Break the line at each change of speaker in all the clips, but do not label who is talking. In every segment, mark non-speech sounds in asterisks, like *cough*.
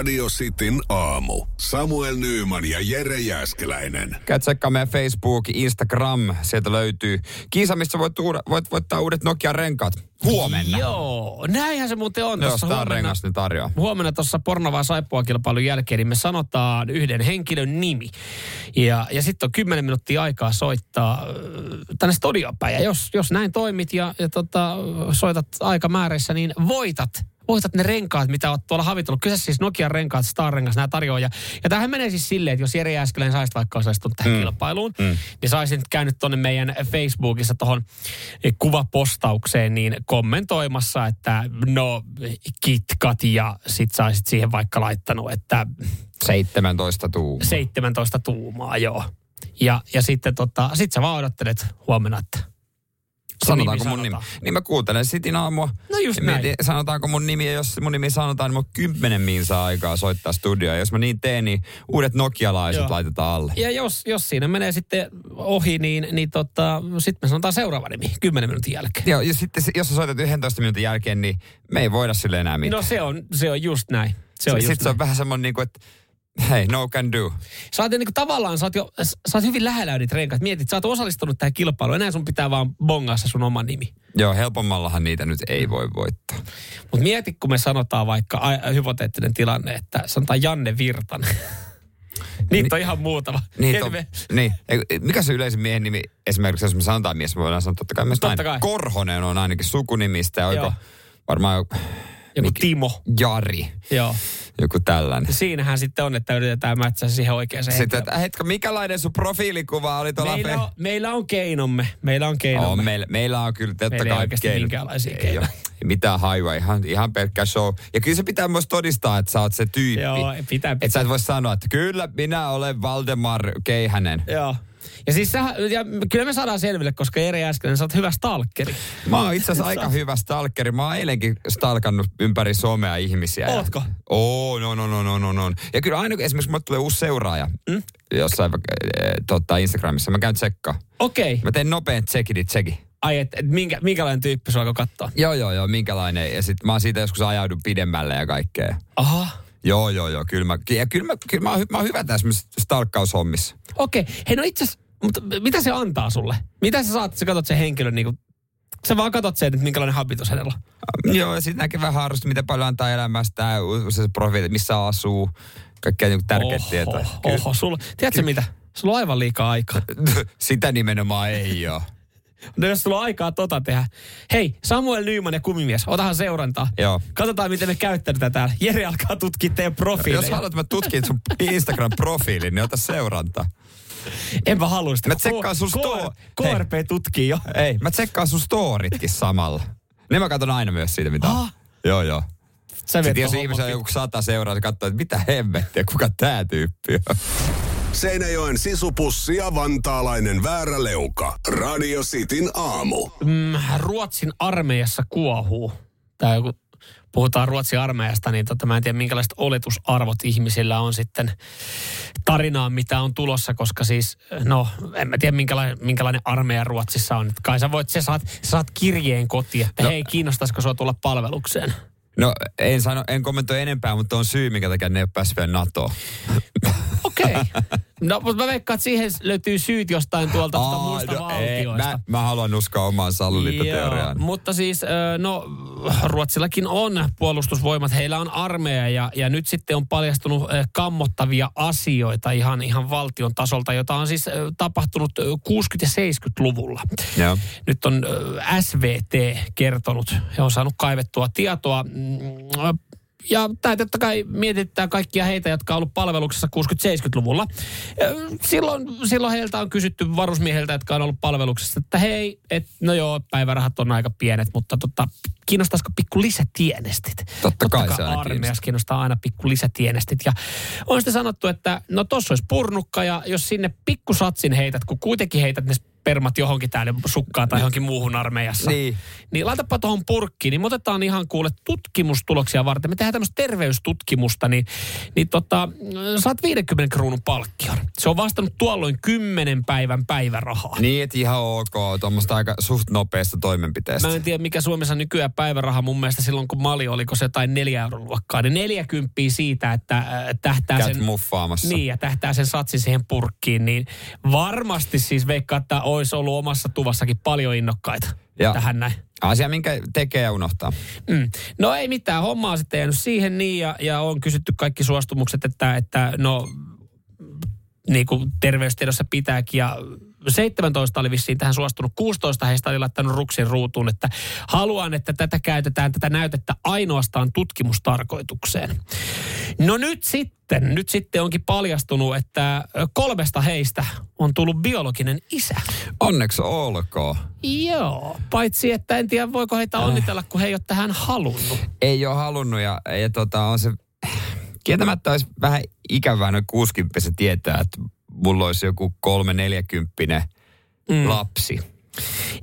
Radio Cityn aamu. Samuel Nyyman ja Jere Jäskeläinen.
Käy tsekkaa meidän Facebook, Instagram, sieltä löytyy kisa, missä voit, uud- voit voittaa uudet Nokia-renkaat huomenna.
Joo, näinhän se muuten on.
Sitä
huomenna,
rengas ne tarjoaa.
huomenna tuossa pornovaa saippua kilpailun jälkeen, niin me sanotaan yhden henkilön nimi. Ja, ja sitten on 10 minuuttia aikaa soittaa äh, tänne studioon päin. Ja jos, jos näin toimit ja, ja tota, soitat aikamäärässä, niin voitat voitat ne renkaat, mitä olet tuolla havitellut. Kyseessä siis Nokian renkaat, Star-rengas, nämä tarjoaa. Ja, tämähän menee siis silleen, että jos Jere Jääskeläinen saisi vaikka osallistunut tähän mm. kilpailuun, mm. niin saisin käynyt tuonne meidän Facebookissa tuohon kuvapostaukseen niin kommentoimassa, että no KitKat ja sit saisit siihen vaikka laittanut, että
17 tuumaa.
17 tuumaa, joo. Ja, ja sitten tota, sit sä vaan odottelet huomenna, että sun
Sanotaanko mun nimi? Niin mä kuuntelen Sitin aamua.
No just näin.
sanotaanko mun nimi, ja jos mun nimi sanotaan, niin on kymmenen minsaa aikaa soittaa studioon. Jos mä niin teen, niin uudet nokialaiset
Joo.
laitetaan alle.
Ja jos, jos siinä menee sitten ohi, niin, niin tota, sitten me sanotaan seuraava nimi 10 minuutin jälkeen.
Joo, ja sitten jos sä soitat 11 minuutin jälkeen, niin me ei voida sille enää mitään.
No se on, se on just näin. Se on just
sitten se on vähän semmoinen, niin kuin, että hei, no can do.
Sä oot jo niinku tavallaan, sä oot jo, sä oot hyvin lähellä niitä renkaat. Mietit, sä oot osallistunut tähän kilpailuun. Enää sun pitää vaan bongaa se sun oma nimi.
Joo, helpommallahan niitä nyt ei voi voittaa.
Mutta mieti, kun me sanotaan vaikka a, hypoteettinen tilanne, että sanotaan Janne Virtanen. *laughs* Niitä on ihan muutama.
Niin,
Mieti me-
niin. Mikä se yleisin miehen nimi esimerkiksi, jos me sanotaan mies, me voidaan sanoa totta kai myös
Totta kai.
Korhonen on ainakin sukunimistä, ja oiko varmaan joku,
Joku Timo.
Jari,
Joo.
Joku tällainen.
Siinähän sitten on, että yritetään mätsää siihen oikeaan
Sitten, että hetko, mikälainen sun profiilikuva oli tuolla
meillä,
fe-
on, meillä on keinomme. Meillä on keinomme.
on, meillä, meillä on kyllä totta
Meillä
kai keinot.
minkäänlaisia
Ei
keinoja.
Mitään hajua, ihan, ihan pelkkä show. Ja kyllä se pitää myös todistaa, että sä oot se tyyppi.
Joo, pitää-
Että sä et voi sanoa, että kyllä minä olen Valdemar Keihänen.
Joo. Ja siis sä, ja kyllä me saadaan selville, koska Jere äsken, sä oot hyvä stalkeri.
Mä oon itse asiassa aika hyvä stalkeri. Mä oon eilenkin stalkannut ympäri somea ihmisiä. ja-
Ootko?
Oo, no, no, no, no, no, no. Ja kyllä aina kun esimerkiksi mulle tulee uusi seuraaja mm? jossain äh, tota Instagramissa, mä käyn tsekkaa.
Okei. Okay.
Mä teen nopean tsekidit tsekin.
Ai, että et minkä, minkälainen tyyppi sulla katsoa?
Joo, joo, joo, minkälainen. Ja sit mä oon siitä joskus ajaudun pidemmälle ja kaikkea.
Aha.
Joo, joo, joo, kyllä mä, ja kyllä mä, kyllä mä, mä oon hyvä tässä stalkkaushommissa.
Okei. Okay. Hei, no itse asiassa, mutta mitä se antaa sulle? Mitä sä saat, sä katsot sen henkilön niin kuin, sä vaan katsot sen, että minkälainen habitus hänellä on.
Joo, ja sitten näkee vähän harrasta, mitä paljon antaa elämästä, se profiili, missä asuu, kaikkea niin tärkeitä tietoja.
Oho, sulla, tiedätkö mitä? Sulla on aivan liikaa aikaa. *laughs*
Sitä nimenomaan ei ole.
No jos sulla on aikaa tota tehdä. Hei, Samuel Nyman ja kumimies, otahan seurantaa.
Joo.
Katsotaan, miten me käyttänyt tätä täällä. Jere alkaa tutkia teidän profiileja.
Jos haluat, että mä tutkin sun Instagram-profiilin, niin ota seuranta.
Enpä halua sitä.
Mä tsekkaan sun sto-.
KRP tutkii jo.
Ei, mä tsekkaan sun storitkin samalla. Ne mä katson aina myös siitä, mitä.
Ah.
Joo, joo.
Sä
Sitten jos ihmisellä on joku sata seuraa, se katsoo, että mitä hemmettiä, kuka tää tyyppi on.
Seinäjoen sisupussi ja vantaalainen vääräleuka. Radio Cityn aamu.
mm, Ruotsin armeijassa kuohuu. Tai joku, puhutaan Ruotsin armeijasta, niin tota, mä en tiedä minkälaiset oletusarvot ihmisillä on sitten tarinaan, mitä on tulossa, koska siis, no, en mä tiedä minkälainen, minkälainen armeija Ruotsissa on. Kai sä voit, sä saat, sä saat kirjeen kotiin, että no. hei, kiinnostaisiko sua tulla palvelukseen?
No, en, sano, en kommentoi enempää, mutta on syy, minkä takia ne ei ole päässyt vielä NATOon.
Okei. Okay. *laughs* No, mutta mä veikkaan, että siihen löytyy syyt jostain tuolta tuota muista
no, ei, mä, mä haluan uskoa omaan
Joo,
salaliittoteoriaan.
mutta siis, no, Ruotsillakin on puolustusvoimat, heillä on armeija ja, ja nyt sitten on paljastunut kammottavia asioita ihan, ihan valtion tasolta, jota on siis tapahtunut ö, 60- ja 70-luvulla.
Joo.
Nyt on SVT kertonut, he on saanut kaivettua tietoa mm, ja tämä totta kai mietittää kaikkia heitä, jotka on ollut palveluksessa 60-70-luvulla. Ja Silloin, silloin heiltä on kysytty varusmieheltä, jotka on ollut palveluksessa, että hei, et, no joo, päivärahat on aika pienet, mutta tota, kiinnostaisiko pikku lisätienestit?
Totta kai se aina
armeijassa kiinnostaa aina pikku lisätienestit. Ja on sitten sanottu, että no tossa olisi purnukka ja jos sinne pikku satsin heität, kun kuitenkin heität ne spermat johonkin täällä sukkaan tai johonkin muuhun armeijassa.
Niin.
Niin laitapa tuohon purkkiin, niin me otetaan ihan kuule tutkimustuloksia varten. Me tehdään tämmöistä terveystutkimusta, niin, niin tota, saat 50 kruunun palkkion. Se on vastannut tuolloin 10 päivän päivärahaa.
Niin, että ihan ok, tuommoista aika suht nopeasta toimenpiteestä.
Mä en tiedä, mikä Suomessa nykyään päiväraha mun mielestä silloin, kun Mali oliko se jotain neljä euron luokkaa. Niin 40 siitä, että äh, tähtää
Käyt
sen...
muffaamassa.
Niin, ja tähtää sen satsin siihen purkkiin, niin varmasti siis veikkaa, että olisi ollut omassa tuvassakin paljon innokkaita
Ja.
tähän näin.
Asia, minkä tekee ja unohtaa.
Mm. No ei mitään, homma on sitten jäänyt siihen niin ja, ja on kysytty kaikki suostumukset, että, että no niin kuin terveystiedossa pitääkin ja 17 oli vissiin tähän suostunut, 16 heistä oli laittanut ruksin ruutuun, että haluan, että tätä käytetään, tätä näytettä ainoastaan tutkimustarkoitukseen. No nyt sitten, nyt sitten onkin paljastunut, että kolmesta heistä on tullut biologinen isä.
Onneksi olkoon.
Joo, paitsi että en tiedä voiko heitä onnitella, kun he ei ole tähän halunnut.
Ei ole halunnut ja, ja tota, on se... Kieltämättä olisi vähän ikävää noin 60 tietää, että mulla olisi joku kolme neljäkymppinen mm. lapsi.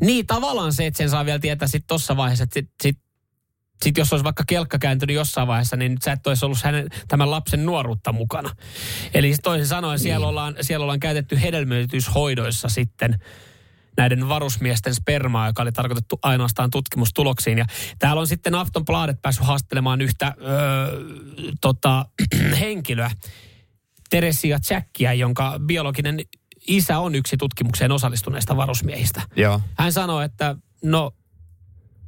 Niin, tavallaan se, että sen saa vielä tietää sitten tuossa vaiheessa, että sit, sit, sit jos olisi vaikka kelkka kääntynyt jossain vaiheessa, niin nyt sä et olisi ollut hänen, tämän lapsen nuoruutta mukana. Eli toisin sanoen siellä,
Niin.
ollaan, siellä ollaan käytetty hedelmöityshoidoissa sitten näiden varusmiesten spermaa, joka oli tarkoitettu ainoastaan tutkimustuloksiin. Ja täällä on sitten Aftonbladet päässyt haastelemaan yhtä öö, tota, *clears throat* henkilöä, Teresia Jackia, jonka biologinen isä on yksi tutkimukseen osallistuneista varusmiehistä.
Joo.
Hän sanoi, että no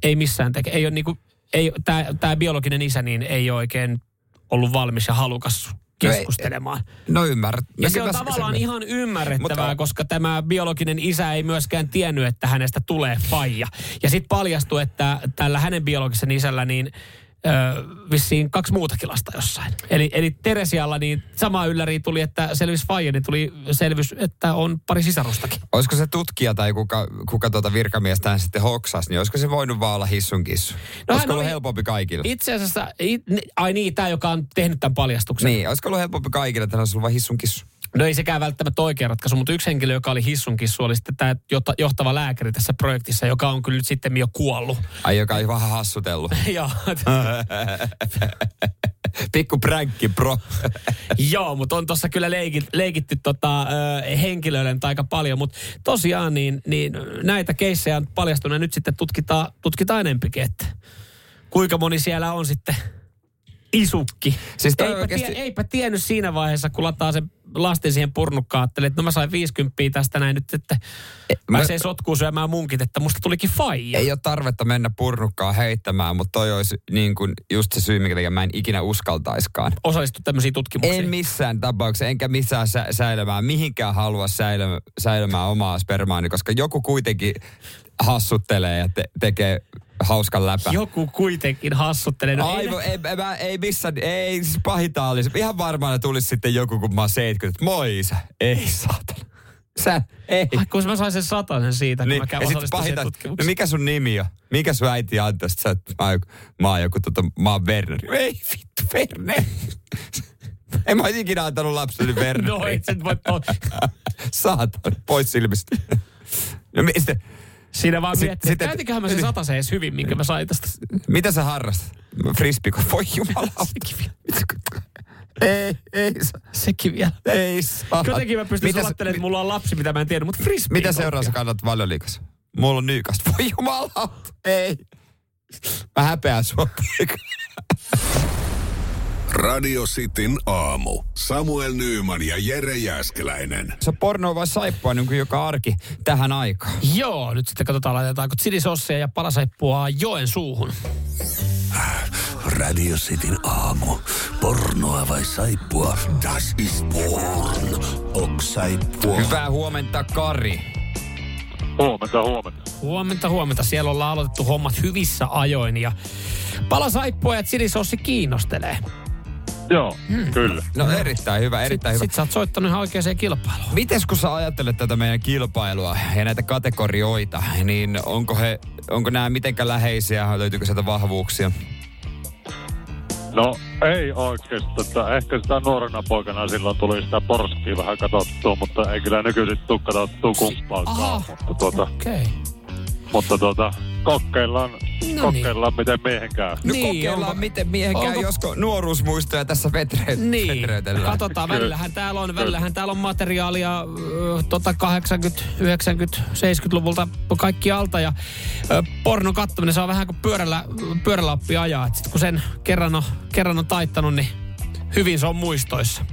ei missään teke, ei ole niinku, ei, tämä biologinen isä niin ei ole oikein ollut valmis ja halukas keskustelemaan.
No ymmärrät.
Ja
No
se on tavallaan
se-
ihan ymmärrettävää,
Mutta-
koska tämä biologinen isä ei myöskään tiennyt, että hänestä tulee faija. Ja sitten paljastui, että tällä hänen biologisen isällä niin ö, vissiin kaksi muutakin lasta jossain. Eli, eli Teresialla niin sama ylläri tuli, että selvisi faija, niin tuli selvys, että on pari sisarustakin.
Olisiko se tutkija tai kuka, kuka tuota virkamiestään sitten hoksas, niin olisiko se voinut vaan olla hissun kissu?
No
olisiko ollut
oli-
helpompi kaikille?
Itse asiassa, it, ai niin, tämä joka on tehnyt tämän paljastuksen.
Niin, olisiko ollut helpompi kaikille, että hän olisi ollut vain hissun kissu?
No ei sekään välttämättä oikea ratkaisu, mutta yksi henkilö, joka oli hissunkissu, oli sitten tämä johta- johtava lääkäri tässä projektissa, joka on kyllä nyt sitten jo kuollut.
Ai, joka ei vähän hassutellut. *laughs*
Joo, *laughs* *laughs*
Pikku pränkki, bro.
Joo, mutta on tuossa kyllä leikit, leikitty tota, ö, henkilöille aika paljon, mutta tosiaan niin, niin näitä keissejä on paljastunut ja nyt sitten tutkitaan, tutkitaan enempikin, että kuinka moni siellä on sitten isukki.
Siis
eipä,
oikeasti-
tie, eipä tiennyt siinä vaiheessa, kun lataa sen lastin siihen purnukkaan, ajattelin, että no mä sain 50 tästä näin nyt, että
mä-
pääsee sotkuun syömään munkit, että musta tulikin faija.
Ei ole tarvetta mennä purnukkaa heittämään, mutta toi olisi niin kuin just se syy, takia mä en ikinä uskaltaiskaan.
Osallistu tämmöisiin tutkimuksiin.
En missään tapauksessa, enkä missään sä- säilömään, mihinkään halua säilö, säilömään omaa spermaani, koska joku kuitenkin hassuttelee ja te, tekee hauskan läpä.
Joku kuitenkin hassuttelee. No
Aivo, ei, ei, mä- ei missään, ei siis pahinta olisi. Ihan varmaan tulisi sitten joku, kun mä oon 70, että moi isä. Ei saatana. Sä, ei.
Ai, kun mä sain sen satanen siitä, kun
Niin,
mä käyn
pahinta, no mikä sun nimi on? Mikä sun äiti antoi? Sitten Sä, että mä, oon joku- mä oon joku, tota, mä oon Werner. Ei vittu, Werner. *laughs* en mä olisi ikinä antanut lapseni *laughs* Werner.
No et nyt voi
Saatan, pois silmistä. *laughs* No mistä,
Siinä vaan
Sit-
miettii,
sit-
että käytinkö mä sen satasen edes hyvin, minkä mä sain tästä.
mitä sä harrastat? Frisbiko, voi jumala.
Sekin vielä.
ei, ei,
Sekin vielä.
ei saa.
Jotenkin mä pystyn suottelemaan, että mulla on lapsi, mitä mä en tiedä, mutta frisbee.
Mitä seuraa sä kannat valioliikassa? Mulla on nyykasta. Voi jumala. Ei. Mä häpeän sua.
Radio Cityn aamu. Samuel Nyyman ja Jere Jäskeläinen.
Se on pornoa vai saippua niin kuin joka arki tähän aikaan.
Joo, nyt sitten katsotaan, laitetaanko chilisossia ja palasaippua joen suuhun.
Radio Cityn aamu. Pornoa vai saippua? Das ist porn. Ok saippua.
Hyvää huomenta, Kari.
Huomenta, huomenta.
Huomenta, huomenta. Siellä ollaan aloitettu hommat hyvissä ajoin ja Pala saippua ja chilisossi kiinnostelee.
Joo, kyllä.
No erittäin hyvä, erittäin hyvä.
Sitten sä oot soittanut ihan oikeaan kilpailuun.
Mites kun sä ajattelet tätä meidän kilpailua ja näitä kategorioita, niin onko, he, onko nämä mitenkä läheisiä, löytyykö sieltä vahvuuksia?
No ei oikeastaan. Että ehkä sitä nuorena poikana silloin tuli sitä porskia vähän katsottua, mutta ei kyllä nykyisin tule katsottua kumpaakaan. Mutta tuota,
Okei. Okay.
Mutta tuota, kokeillaan,
niin.
kokeillaan miten miehen käy.
No
Niin,
kokeillaan,
onko-
miten miehen käy,
onko-
josko nuoruusmuistoja tässä vetre-
Niin,
vetreytellään.
katsotaan. Välillähän täällä on, välillähän täällä on materiaalia ö, tota 80, 90, 70-luvulta kaikki alta. Ja ö, pornon kattominen, se on vähän kuin pyörällä, pyörällä oppi ajaa. Et sit kun sen kerran on, kerran on taittanut, niin hyvin se on muistoissa.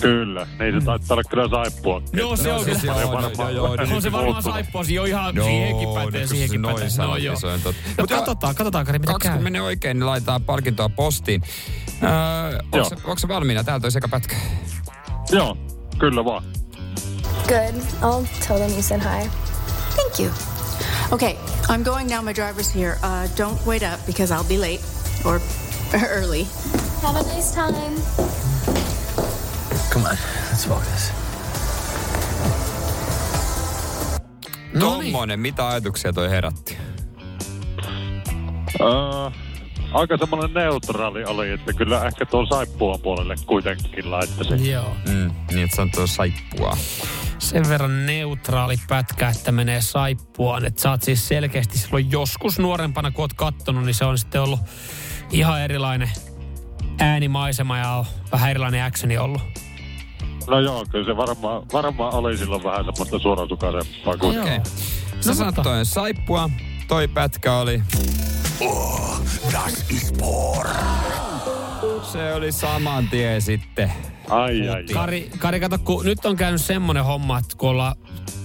Kyllä, niin se taitaa olla kyllä saippua.
No se on
siis
kyllä.
joo, no, joo, joo, niin
On se varmaan saippua, jo ihan siihenkin pätee, siihenkin
noin
pätee.
sanot,
No
niin
joo.
se on totta.
No
Mutta
katsotaan, katsotaan Kari, mitä käy.
kun menee oikein, niin laitetaan palkintoa postiin. Öö,
Joo.
onko, onko se valmiina? Täältä olisi eka pätkä.
Joo, kyllä vaan.
Good. I'll tell them you said hi.
Thank you. Okay, I'm going now. My driver's here. Uh, don't wait up because I'll be late or *laughs* early.
Have a nice time.
Come on, let's focus.
No niin.
Tommonen, mitä ajatuksia toi herätti?
Uh, aika semmoinen neutraali oli, että kyllä ehkä tuon saippuan puolelle kuitenkin laittaisin.
Joo.
Mm, niin, että se on tuo saippua.
sen verran neutraali pätkä, että menee saippuaan. Että sä oot siis selkeästi silloin joskus nuorempana, kun oot kattonut, niin se on sitten ollut ihan erilainen äänimaisema ja on vähän erilainen actioni ollut.
No joo, kyllä se varmaan, varmaan oli silloin vähän semmoista suorasukaisempaa kuin.
Okei.
No,
Sä sanot
mutta-
toi saippua, toi pätkä oli,
Oh, das ist
se oli saman tien sitten.
Ai ai.
Kari, Kari, kato, kun nyt on käynyt semmoinen homma, että kun ollaan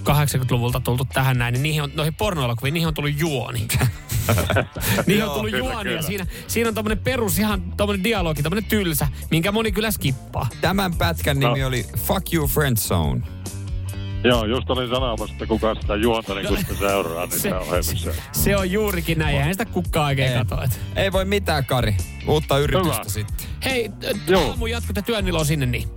80-luvulta tultu tähän näin, niin niihin on, noihin pornoelokuviin, niihin on tullut juoni. *laughs* *laughs* niihin on
Joo,
tullut
kyllä,
juoni ja
kyllä.
siinä, siinä on tämmöinen perus, ihan tämmöinen dialogi, tämmöinen tylsä, minkä moni kyllä skippaa.
Tämän pätkän nimi
No.
oli Fuck You Friend Zone.
Joo, just olin sanomassa, että kuka sitä juonta niin kun sitä seuraa, niin
Se-
se.
Se on juurikin näin, eihän sitä kukaan oikein
Ei.
katso. et.
Ei voi mitään, Kari. Uutta yritystä
Hyvä.
sitten.
Hei,
Joo.
aamu jatkot ja työnilo sinne niin.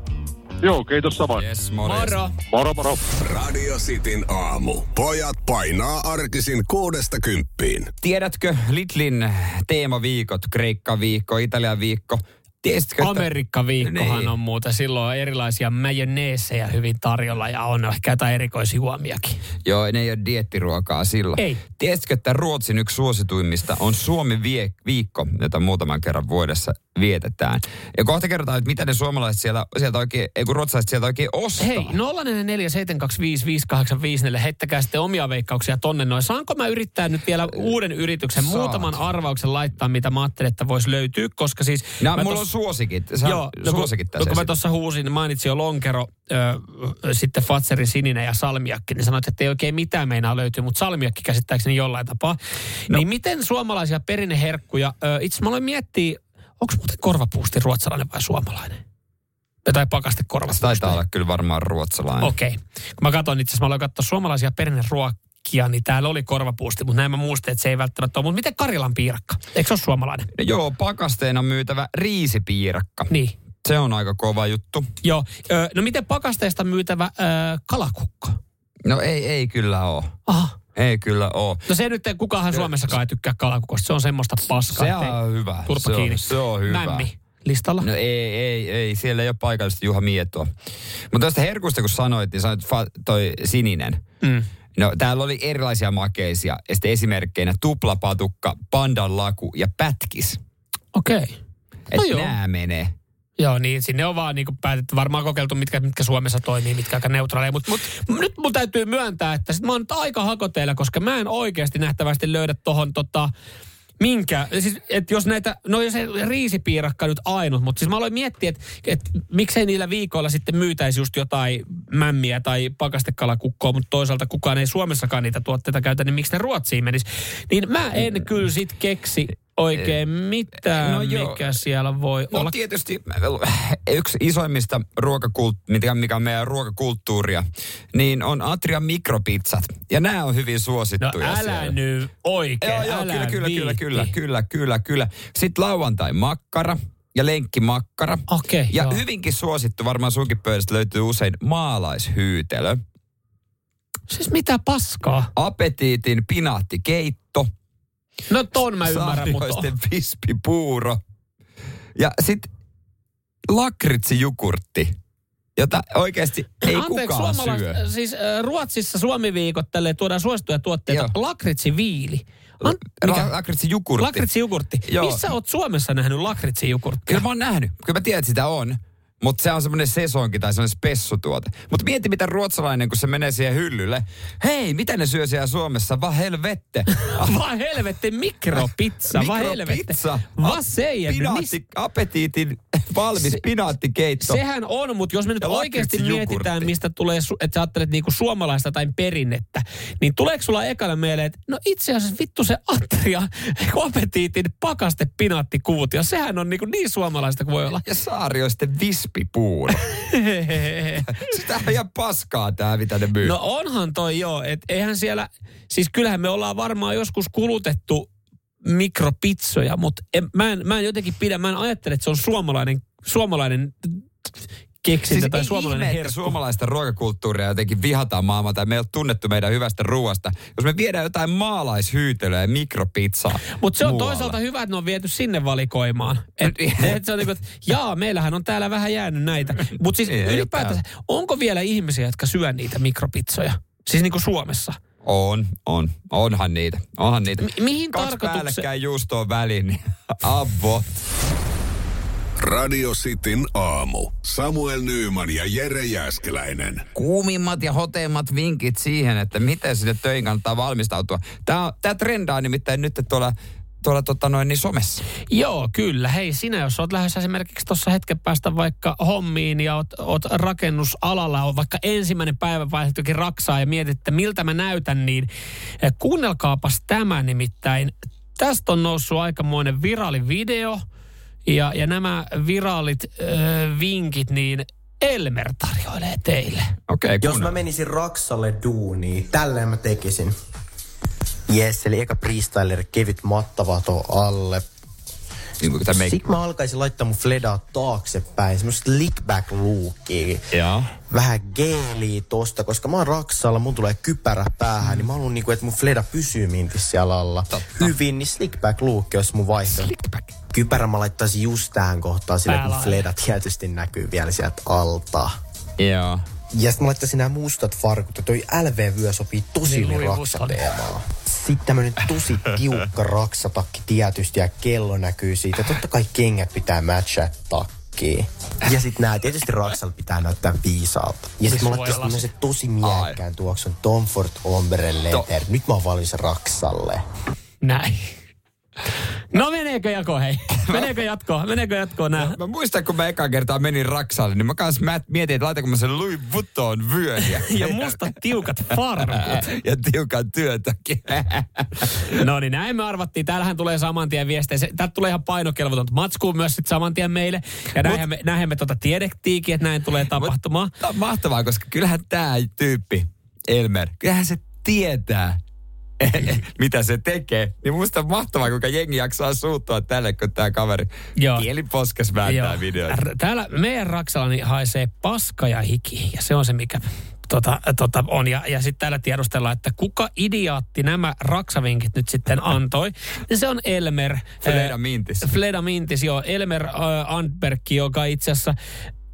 Joo, kiitos samoin.
Yes.
Moro.
Moro moro.
Radio Cityn aamu. Pojat painaa arkisin kuudesta kymppiin.
Tiedätkö Lidlin teemaviikot, Kreikka-viikko, Italia-viikko? Tiesitkö, että...
Amerikka-viikkohan
Niin.
on muuta. Silloin on erilaisia majoneeseja hyvin tarjolla ja on ehkä jotain erikoisjuomiakin.
Joo, ne ei ole diettiruokaa silloin.
Ei.
Tiesitkö, että Ruotsin yksi suosituimmista on Suomi vie- viikko, jota muutaman kerran vuodessa vietetään. Ja kohta kerrotaan, että mitä ne suomalaiset siellä, sieltä oikein, ei kun ruotsalaiset sieltä oikein ostaa.
Hei, 0447255854, heittäkää sitten omia veikkauksia tonne noin. Saanko mä yrittää nyt vielä uuden yrityksen,
Saat.
muutaman arvauksen laittaa, mitä mä ajattelin, että voisi löytyä, koska siis...
No,
mä
mulla
tos-
on suosikit. Sä
Joo, no,
suosikit
kun,
tässä.
kun mä tuossa huusin, mainitsin jo lonkero, ö, sitten Fatserin sininen ja salmiakki, niin sanoit, että ei oikein mitään meinaa löytyy, mutta salmiakki käsittääkseni jollain tapaa. No. Niin miten suomalaisia perinneherkkuja, ö, itse mä aloin miettiä, onko muuten korvapuusti ruotsalainen vai suomalainen? Tai pakaste
Se
korvapuusti.
taitaa olla kyllä varmaan ruotsalainen.
Okei. Okay. Kun mä katsoin itse asiassa, mä aloin katsoa suomalaisia perinneruokkia, niin täällä oli korvapuusti, mutta näin mä muistin, että se ei välttämättä ole. Mutta miten Karilan piirakka? Eikö se ole suomalainen?
No joo, pakasteena myytävä riisipiirakka.
Niin.
Se on aika kova juttu.
Joo. No miten pakasteesta myytävä ö, kalakukko?
No ei, ei kyllä oo.
Aha.
Ei kyllä oo.
No se nyt, kukaanhan Suomessakaan ei tykkää kalakukosta. Se on semmoista paskaa.
Se on hyvä.
Turpa
se
kiinni.
On, se on hyvä.
Mämmi listalla.
No ei, ei, ei. Siellä ei ole paikallista Juha Mietoa. Mutta tuosta herkusta kun sanoit, niin sanoit fa- toi sininen.
Mm.
No täällä oli erilaisia makeisia. Ja sitten esimerkkeinä tuplapatukka, pandan laku ja pätkis.
Okei. Okay.
Että
No joo.
nää menee.
Joo, niin sinne on vaan niinku päätetty, varmaan kokeiltu, mitkä, mitkä Suomessa toimii, mitkä aika neutraaleja. Mutta mut, nyt mun täytyy myöntää, että sit mä oon nyt aika hakoteilla, koska mä en oikeasti nähtävästi löydä tohon tota, minkä, siis, että jos näitä, no jos riisipiirakka nyt ainut, mutta siis mä aloin miettiä, että, että miksei niillä viikoilla sitten myytäisi just jotain mämmiä tai pakastekalakukkoa, mutta toisaalta kukaan ei Suomessakaan niitä tuotteita käytä, niin miksi ne Ruotsiin menisi. Niin mä en kyllä sit keksi oikein mitään,
no
no
joo.
mikä siellä voi
No
olla.
tietysti yksi isoimmista ruokakult- mikä mikä on meidän ruokakulttuuria, niin on Atrian mikropizzat. Ja nämä on hyvin
No
suosittuja
älä
siellä.
nyt oikein,
Joo, joo,
älä
kyllä, kyllä, kyllä, kyllä, kyllä, kyllä, kyllä. Sitten lauantai makkara ja lenkkimakkara.
Okei,
Ja
joo.
hyvinkin suosittu, varmaan sunkin pöydästä löytyy usein maalaishyytelö.
Siis mitä paskaa?
Apetiitin pinaattikeitto.
No ton mä ymmärrän, mutta...
Vispipuuro. Ja sitten lakritsijugurtti, jota oikeasti ei
Anteeksi,
kukaan syö.
Siis äh, Ruotsissa Suomi-viikot tälle tuodaan suosittuja tuotteita.
Joo.
Lakritsviili. An-
Mikä? Lakritsijugurtti.
Lakritsijugurtti.
Joo.
Missä oot Suomessa nähnyt lakritsijugurttia?
Kyllä mä oon nähnyt. Kyllä mä tiedän, että sitä on. Mutta se on semmoinen sesonki tai semmoinen spessutuote. Mutta mieti, mitä ruotsalainen, kun se menee siihen hyllylle. Hei, mitä ne syö siellä Suomessa? Va helvette. *laughs*
Vaan helvetti mikropizza, säger du,
Pinaatti,
miss-
apetiitin valmis
Se-
pinaattikeitto.
Sehän on, mutta jos me nyt oikeasti mietitään, mistä tulee, että sä ajattelet niinku suomalaista tai perinnettä, niin tuleeko sulla ekana mieleen, että no itse asiassa vittu se Atria *laughs* apetiitin pakaste pinaattikuutio, sehän on niinku niin suomalaista kuin voi olla.
Ja saarioisten vispipuuro. *laughs* Sitä on ihan paskaa tää, mitä ne myy.
No onhan toi joo, että eihän siellä, siis kyllähän me ollaan varmaan joskus kulutettu mikropizzoja, mutta en, mä, en, mä en jotenkin pidä, mä en ajattele, että se on suomalainen, suomalainen keksintö
Siis
tai suomalainen
ihme,
herkku.
suomalaista ruokakulttuuria jotenkin vihataan maailmaa tai me ei ole tunnettu meidän hyvästä ruoasta. Jos me viedään jotain maalaishyytelöä ja mikropizzaa
Mutta se on
muualle.
toisaalta hyvä, että ne on viety sinne valikoimaan. Et, *laughs* et se on niinku, että jaa, meillähän on täällä vähän jäänyt näitä. Mutta siis *laughs*
Ei,
ylipäätänsä, onko vielä ihmisiä, jotka syö niitä mikropizzoja? Siis niinku Suomessa.
On, on. Onhan niitä. Onhan niitä.
Mi- mihin
Kaksi
tarkoitukseen?
päällekkäin juustoon väliin, niin *laughs* avot.
Radio Cityn aamu. Samuel Nyyman ja Jere Jäskeläinen.
Kuumimmat ja hoteimmat vinkit siihen, että miten sinne töihin kannattaa valmistautua. Tämä, tämä trendaa nimittäin nyt tuolla, tuolla tota noin, niin somessa.
Joo, kyllä. Hei, sinä jos oot lähdössä esimerkiksi tuossa hetken päästä vaikka hommiin ja oot, oot rakennusalalla, on vaikka ensimmäinen päivä vaihdat jokin raksaa ja mietit, että miltä mä näytän, niin eh, kuunnelkaapas tämä nimittäin. Tästä on noussut aikamoinen viraali video ja, ja nämä viraalit äh, vinkit, niin Elmer tarjoilee teille.
Okei, okay,
Jos mä menisin Raksalle duuniin, tälleen mä tekisin. Yes, eli eka freestyler kevyt mattavato alle.
Niin kuin tämä meikki.
Sitten mä alkaisin laittaa mun fledaa taaksepäin, semmoista lickback lookia.
Joo.
Vähän geeliä tosta, koska mä oon Raksalla, mun tulee kypärä päähän, niin mä haluan niinku, että mun fleda pysyy mintissä siellä alla. Hyvin, niin slickback look olisi mun vaihtoehto.
Slickback.
Kypärä mä laittaisin just tähän kohtaan, sillä kun
Päälaille.
fleda tietysti näkyy vielä sieltä alta.
Joo.
Ja sitten mä laittaisin nämä mustat farkut, ja toi LV-vyö sopii tosi
Niin,
raksateemaan. Sitten tämmönen tosi tiukka *laughs* raksatakki tietysti, ja kello näkyy siitä. Totta kai kengät pitää matchaa takkiin. Ja sitten nää tietysti raksalla pitää näyttää viisaalta. Ja sitten mä laittaisin tämmöisen tosi miekkään tuoksun Tom Ford Ombre Leather. Nyt mä oon valmis raksalle.
Näin. No meneekö jako hei? *laughs* Meneekö jatkoa? Meneekö jatkoa nää?
Mä muistan, kun mä eka kertaa menin Raksalle, niin mä kans mä mietin, että laitanko mä sen Louis Vuitton vyön. *laughs* Ja,
mustat tiukat farkut. *laughs*
ja tiukan työtäkin.
No niin, näin me arvattiin. Täällähän tulee saman tien viestejä. Täältä tulee ihan painokelvotonta matskua myös sit saman tien meille. Ja näinhän me, näinhän me tota tiedettiinkin, että näin tulee tapahtumaan.
Tämä on mahtavaa, koska kyllähän tämä tyyppi, Elmer, kyllähän se tietää, *laughs* mitä se tekee. Niin musta on mahtavaa, kuinka jengi jaksaa suuttua tälle, kun tämä kaveri
Joo.
kieli poskes vääntää videoita.
Täällä meidän Raksalani haisee paska ja hiki. Ja se on se, mikä tota, tota on. Ja, ja sitten täällä tiedustellaan, että kuka idioatti nämä raksavinkit nyt sitten antoi. Se on Elmer.
Fleda
äh,
Mintis.
Fleda Mintis, joo. Elmer äh, Antberg, joka itse asiassa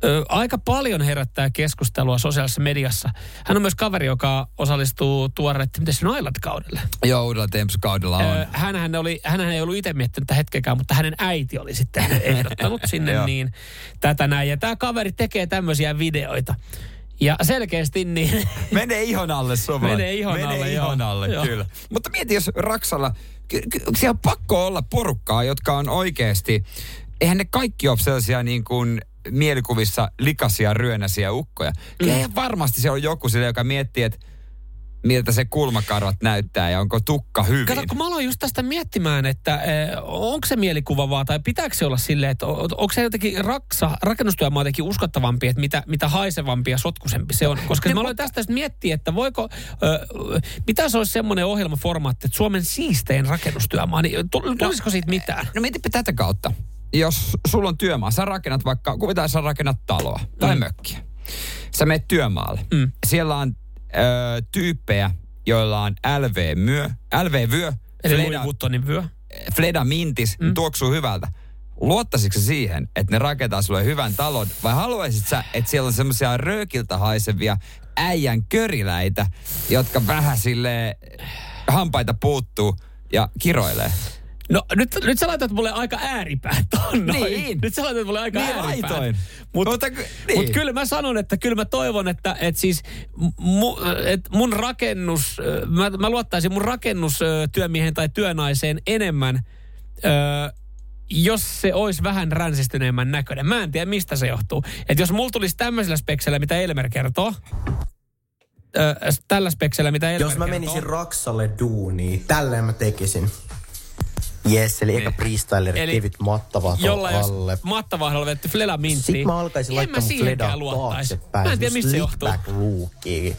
ö, aika paljon herättää keskustelua sosiaalisessa mediassa. Hän on myös kaveri, joka osallistuu tuoreet, miten se on Island-kaudelle.
Joo, uudella Tempsu-kaudella on.
Ö, hänhän, oli, hänhän ei ollut itse miettinyt tätä hetkeäkään, mutta hänen äiti oli sitten *laughs* ehdottanut sinne niin tätä näin. Ja tämä kaveri tekee tämmöisiä videoita. Ja selkeästi niin, *laughs*
Menee ihon alle suomalainen.
Menee ihon
Menee
alle,
ihon
joo.
alle,
Joo.
kyllä. Mutta mieti, jos Raksalla, ky- ky- siellä on pakko olla porukkaa, jotka on oikeasti, eihän ne kaikki ole sellaisia niin kuin mielikuvissa likaisia, ryönäisiä ukkoja. Mm. Eihän varmasti se on joku sille, joka miettii, että miltä se kulmakarvat näyttää ja onko tukka hyvin.
Kato, kun mä aloin just tästä miettimään, että eh, onko se mielikuva vaan, tai pitääkö se olla silleen, että onko se jotenkin raksa, rakennustyömaa jotenkin uskottavampi, että mitä, mitä haisevampi ja sotkusempi se on. Koska mä aloin tästä miettiä, että voiko, ö, mitä se olisi semmoinen ohjelmaformaatti, että Suomen siistein rakennustyömaa, niin tu- tulisiko siitä mitään?
No mietipä tätä kautta. Jos sulla on työmaa, sä rakennat vaikka, kuvitaan sä rakennat taloa tai mm. mökkiä. Sä menet työmaalle. Mm. Siellä on ö, tyyppejä, joilla on LV-myö, LV-vyö,
Eli
Fleda-
Louis vyö.
Fleda Mintis, mm. tuoksuu hyvältä. Luottaisitko siihen, että ne rakentaa sulle hyvän talon, vai haluaisit sä, että siellä on semmoisia röökiltä haisevia äijän köriläitä, jotka vähän sille hampaita puuttuu ja kiroilee?
No nyt, nyt sä laitat mulle aika ääripäät noin.
Niin.
Nyt sä laitat mulle aika
Niin
ääripäät.
laitoin.
Mutta
niin.
mut kyllä mä sanon, että kyllä mä toivon, että et siis mu, et mun rakennus, mä, mä luottaisin mun rakennustyömiehen tai työnaiseen enemmän, ö, jos se olisi vähän ränsistyneemmän näköinen. Mä en tiedä, mistä se johtuu. Että jos mulla tulisi tämmöisellä speksellä, mitä Elmer kertoo, ö, tällä speksellä, mitä Elmer
Jos mä
kertoo,
menisin Raksalle duuniin, tälleen mä tekisin. Yes, eli eka freestyler
Eli
kevyt
jolla jos
alle.
mattavahdolla vetty Fleda Mintti.
Sitten mä alkaisin
en
laittaa mun
luottaisi.
taaksepäin.
Mä en tiedä, mistä se johtuu.
Lookia.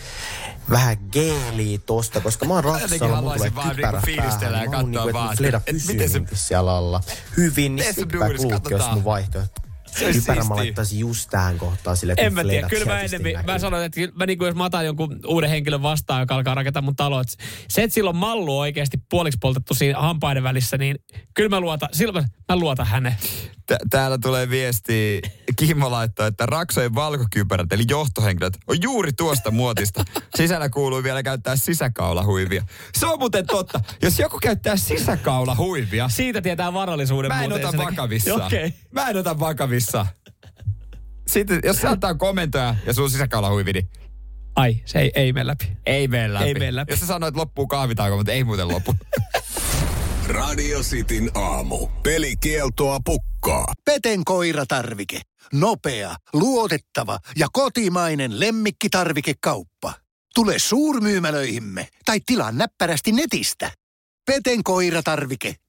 Vähän geeliä tosta, koska mä oon Raksalla, mulla tulee kypärä
niinku
päähän. Mä oon niinku, että fleda
että- että
pysyy
miten se-
niinku siellä alla. Hyvin, niin slickback look olisi mun vaihtoehto.
Se
Kypärä mä laittaisin just tähän kohtaan sille,
En mä tiedä, kyllä mä enemmän, mä sanon, että mä niin kuin, jos mä otan jonkun uuden henkilön vastaan, joka alkaa rakentaa mun taloa, että se, että sillä on mallu oikeasti puoliksi poltettu siinä hampaiden välissä, niin kyllä mä luotan, silloin mä, mä luotan häneen.
Tä- täällä tulee viesti, Kimmo laittoi, että Raksojen valkokypärät, eli johtohenkilöt, on juuri tuosta muotista. Sisällä kuuluu vielä käyttää sisäkaulahuivia. Se on muuten totta. Jos joku käyttää sisäkaulahuivia,
Siitä tietää varallisuuden
mä en
muuten
ota vakavissaan.
Okei.
Mä en ota vakavissaan. Sitten, jos se antaa komentoja ja sun sisäkaulahuivi, niin
Ai, se ei, ei mene läpi.
ei mene läpi.
Ei mene läpi.
Jos sä sanoit, että loppuu kahvitauko, mutta ei muuten loppu. *laughs*
Radio Cityn aamu. Pelikieltoa pukkaa.
Peten koiratarvike. Nopea, luotettava ja kotimainen lemmikkitarvikekauppa. Tule suurmyymälöihimme tai tilaa näppärästi netistä.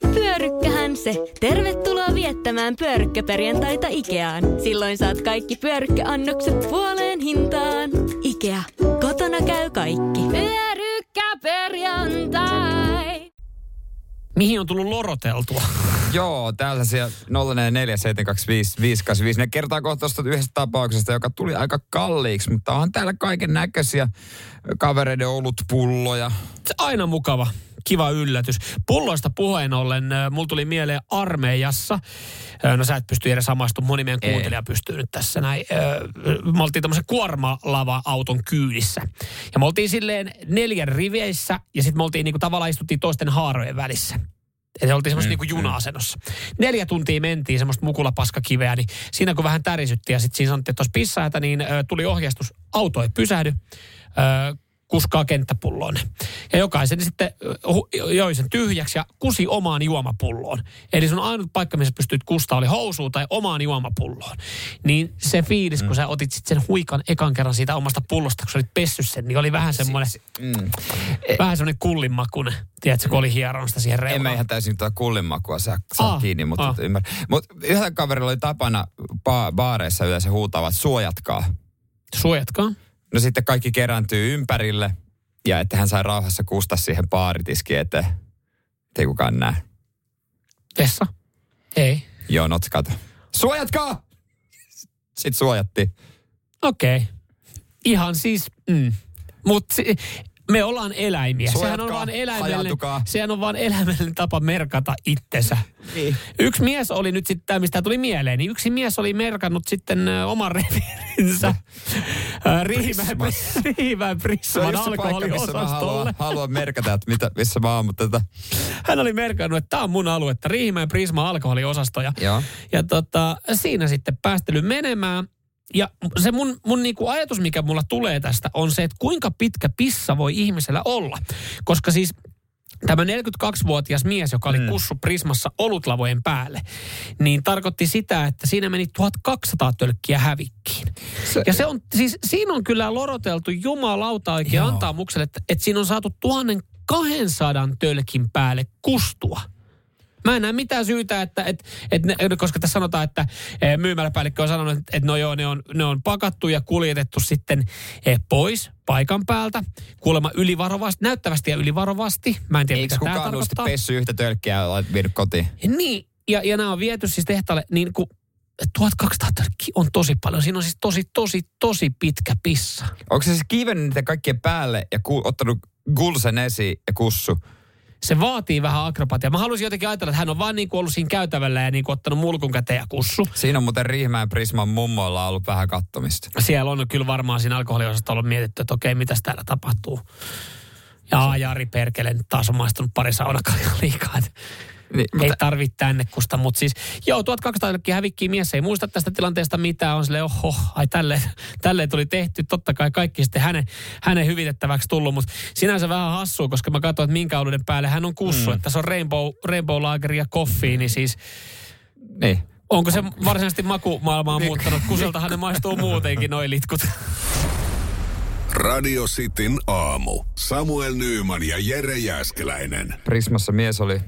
Pyörykkähän se! Tervetuloa viettämään pyörykkäperjantaita Ikeaan. Silloin saat kaikki pyörykkäannokset puoleen hintaan. Ikea. Kotona käy kaikki. Pyörykkäperjantai!
Mihin on tullut loroteltua?
Joo, tällaisia 044725585. Ne kertaa kohta tuosta yhdestä tapauksesta, joka tuli aika kalliiksi, mutta on täällä kaiken näköisiä kavereiden olutpulloja.
Se aina mukava. Kiva yllätys. Pulloista puheen ollen, äh, mulla tuli mieleen armeijassa. Äh, No sä et pysty edes samaistumaan, moni meidän
Ei.
kuuntelija pystyy nyt tässä näin. Äh, Me oltiin tämmöisen kuormalava-auton kyydissä. Ja me oltiin silleen neljän riveissä ja sitten me oltiin niinku tavallaan istuttiin toisten haarojen välissä. Eli oltiin semmoisessa mm, niinku juna-asennossa. Neljä tuntia mentiin semmoista mukulapaskakiveä, niin siinä kun vähän tärisytti ja sitten siinä sanottiin, että olisi pissahätä, niin ö, tuli ohjeistus, auto ei pysähdy, ö, kuskaa kenttäpulloon. Ja jokaisen sitten joi sen tyhjäksi ja kusi omaan juomapulloon. Eli sun ainut paikka, missä pystyt kustaa, oli housuun tai omaan juomapulloon. Niin se fiilis, kun sä otit sitten sen huikan ekan kerran siitä omasta pullosta, kun sä olit pessy sen, niin oli vähän semmoinen,
Mm.
vähän semmoinen kullinmakunen. Tiedätkö, kun oli hieronut sitä siihen
En
reunaan.
mä ihan täysin tuota kullinmakua saa, saa
Ah,
kiinni, mutta
ah.
ymmärrän. Mutta yhdellä kaverilla oli tapana ba- baareissa yleensä huutavat, suojatkaa.
Suojatkaa.
No sitten kaikki kerääntyy ympärille ja että hän sai rauhassa kusta siihen baaritiskiin eteen. Ei kukaan näe.
Vessa? Ei.
Joo, not kato. Suojatkaa! Sitten suojattiin.
Okei. Okay. Ihan siis, mm. Mutta Me ollaan eläimiä. Sehän on vaan eläimellinen, sehän on vaan eläimellinen tapa merkata itsensä.
Niin.
Yksi mies oli nyt sitten, tämä mistä tuli mieleen, niin yksi mies oli merkannut sitten oman reviirinsä ö, Riihimäen, Prisman alkoholiosastolle.
haluan, merkata, että mitä, missä mä oon, mutta tota,
Hän oli merkannut, että tämä on mun aluetta, Riihimäen Prisma alkoholiosasto. Ja, ja tota, siinä sitten päästely menemään. Ja se mun, mun niinku ajatus, mikä mulla tulee tästä, on se, että kuinka pitkä pissa voi ihmisellä olla. Koska siis tämä 42-vuotias mies, joka oli mm. kussu Prismassa olutlavojen päälle, niin tarkoitti sitä, että siinä meni 1200 tölkkiä hävikkiin. Se, ja se on, siis siinä on kyllä loroteltu jumalauta oikein antaa mukselle, että, että siinä on saatu 1200 tölkin päälle kustua. Mä en näe mitään syytä, että, että, että ne, koska tässä sanotaan, että eh, myymäläpäällikkö on sanonut, että, että no joo, ne on, ne on pakattu ja kuljetettu sitten eh, pois paikan päältä. Kuulemma ylivarovasti, näyttävästi ja ylivarovasti. Mä en tiedä,
eikö
mitä tämä
kukaan
tarkoittaa.
pessy yhtä tölkkiä ja vienyt kotiin?
Niin, ja, ja nämä on viety siis tehtaalle, niin kuin 1200 tölkkiä on tosi paljon. Siinä on siis tosi, tosi, tosi pitkä pissa.
Onko se siis kiivennyt niiden kaikkien päälle ja ku, ottanut gulsen esiin ja kussu?
Se vaatii vähän akrobatiaa. Mä haluaisin jotenkin ajatella, että hän on vaan niin kuin ollut siinä käytävällä ja niin kuin ottanut mulkun käteen ja kussu.
Siinä on muuten Riihimäen Prisman mummoilla ollut vähän kattomista.
Siellä on kyllä varmaan siinä alkoholiosastolla ollut mietitty, että okei, mitäs täällä tapahtuu. Ja Jari Perkele nyt taas on maistunut pari saunakaljaa liikaa. Että
Niin,
ei
mutta,
tarvitse tänne kusta, mutta siis joo, 1200 jollekin hävikkiä mies ei muista tästä tilanteesta mitään, on silleen, oho, ai tälle, tälle tuli tehty, totta kai kaikki sitten hänen, hänen hyvitettäväksi tullut, mutta sinänsä vähän hassua, koska mä katsoin, että minkä oluiden päälle hän on kussu, mm. että se on Rainbow, Rainbow Lager ja koffiini, niin siis
niin.
onko se varsinaisesti makumaailmaa muuttanut, kuseltahan ne maistuu muutenkin noin litkut.
Radio Cityn aamu. Samuel Nyyman ja Jere Jäskeläinen.
Prismassa mies oli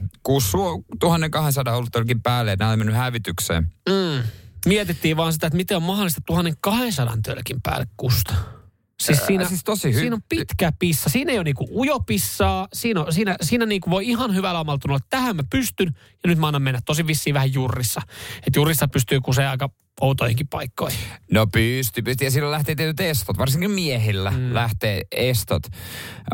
1200 ollut päälle ja nämä oli mennyt hävitykseen.
Mm. Mietittiin vaan sitä, että miten on mahdollista 1200 tölkin päälle kusta. Siis siinä,
siis tosi hy-
siinä on pitkä pissa. Siinä ei ole niinku ujopissaa. Siinä, on, siinä, siinä niinku voi ihan hyvällä omalla tunnolla, että tähän mä pystyn ja nyt mä annan mennä. Tosi vissiin vähän jurrissa. Että jurissa pystyy kuseen aika outoihinkin paikkoihin.
No pysty, pysty. Ja silloin lähtee tietyt estot, varsinkin miehillä mm. lähtee estot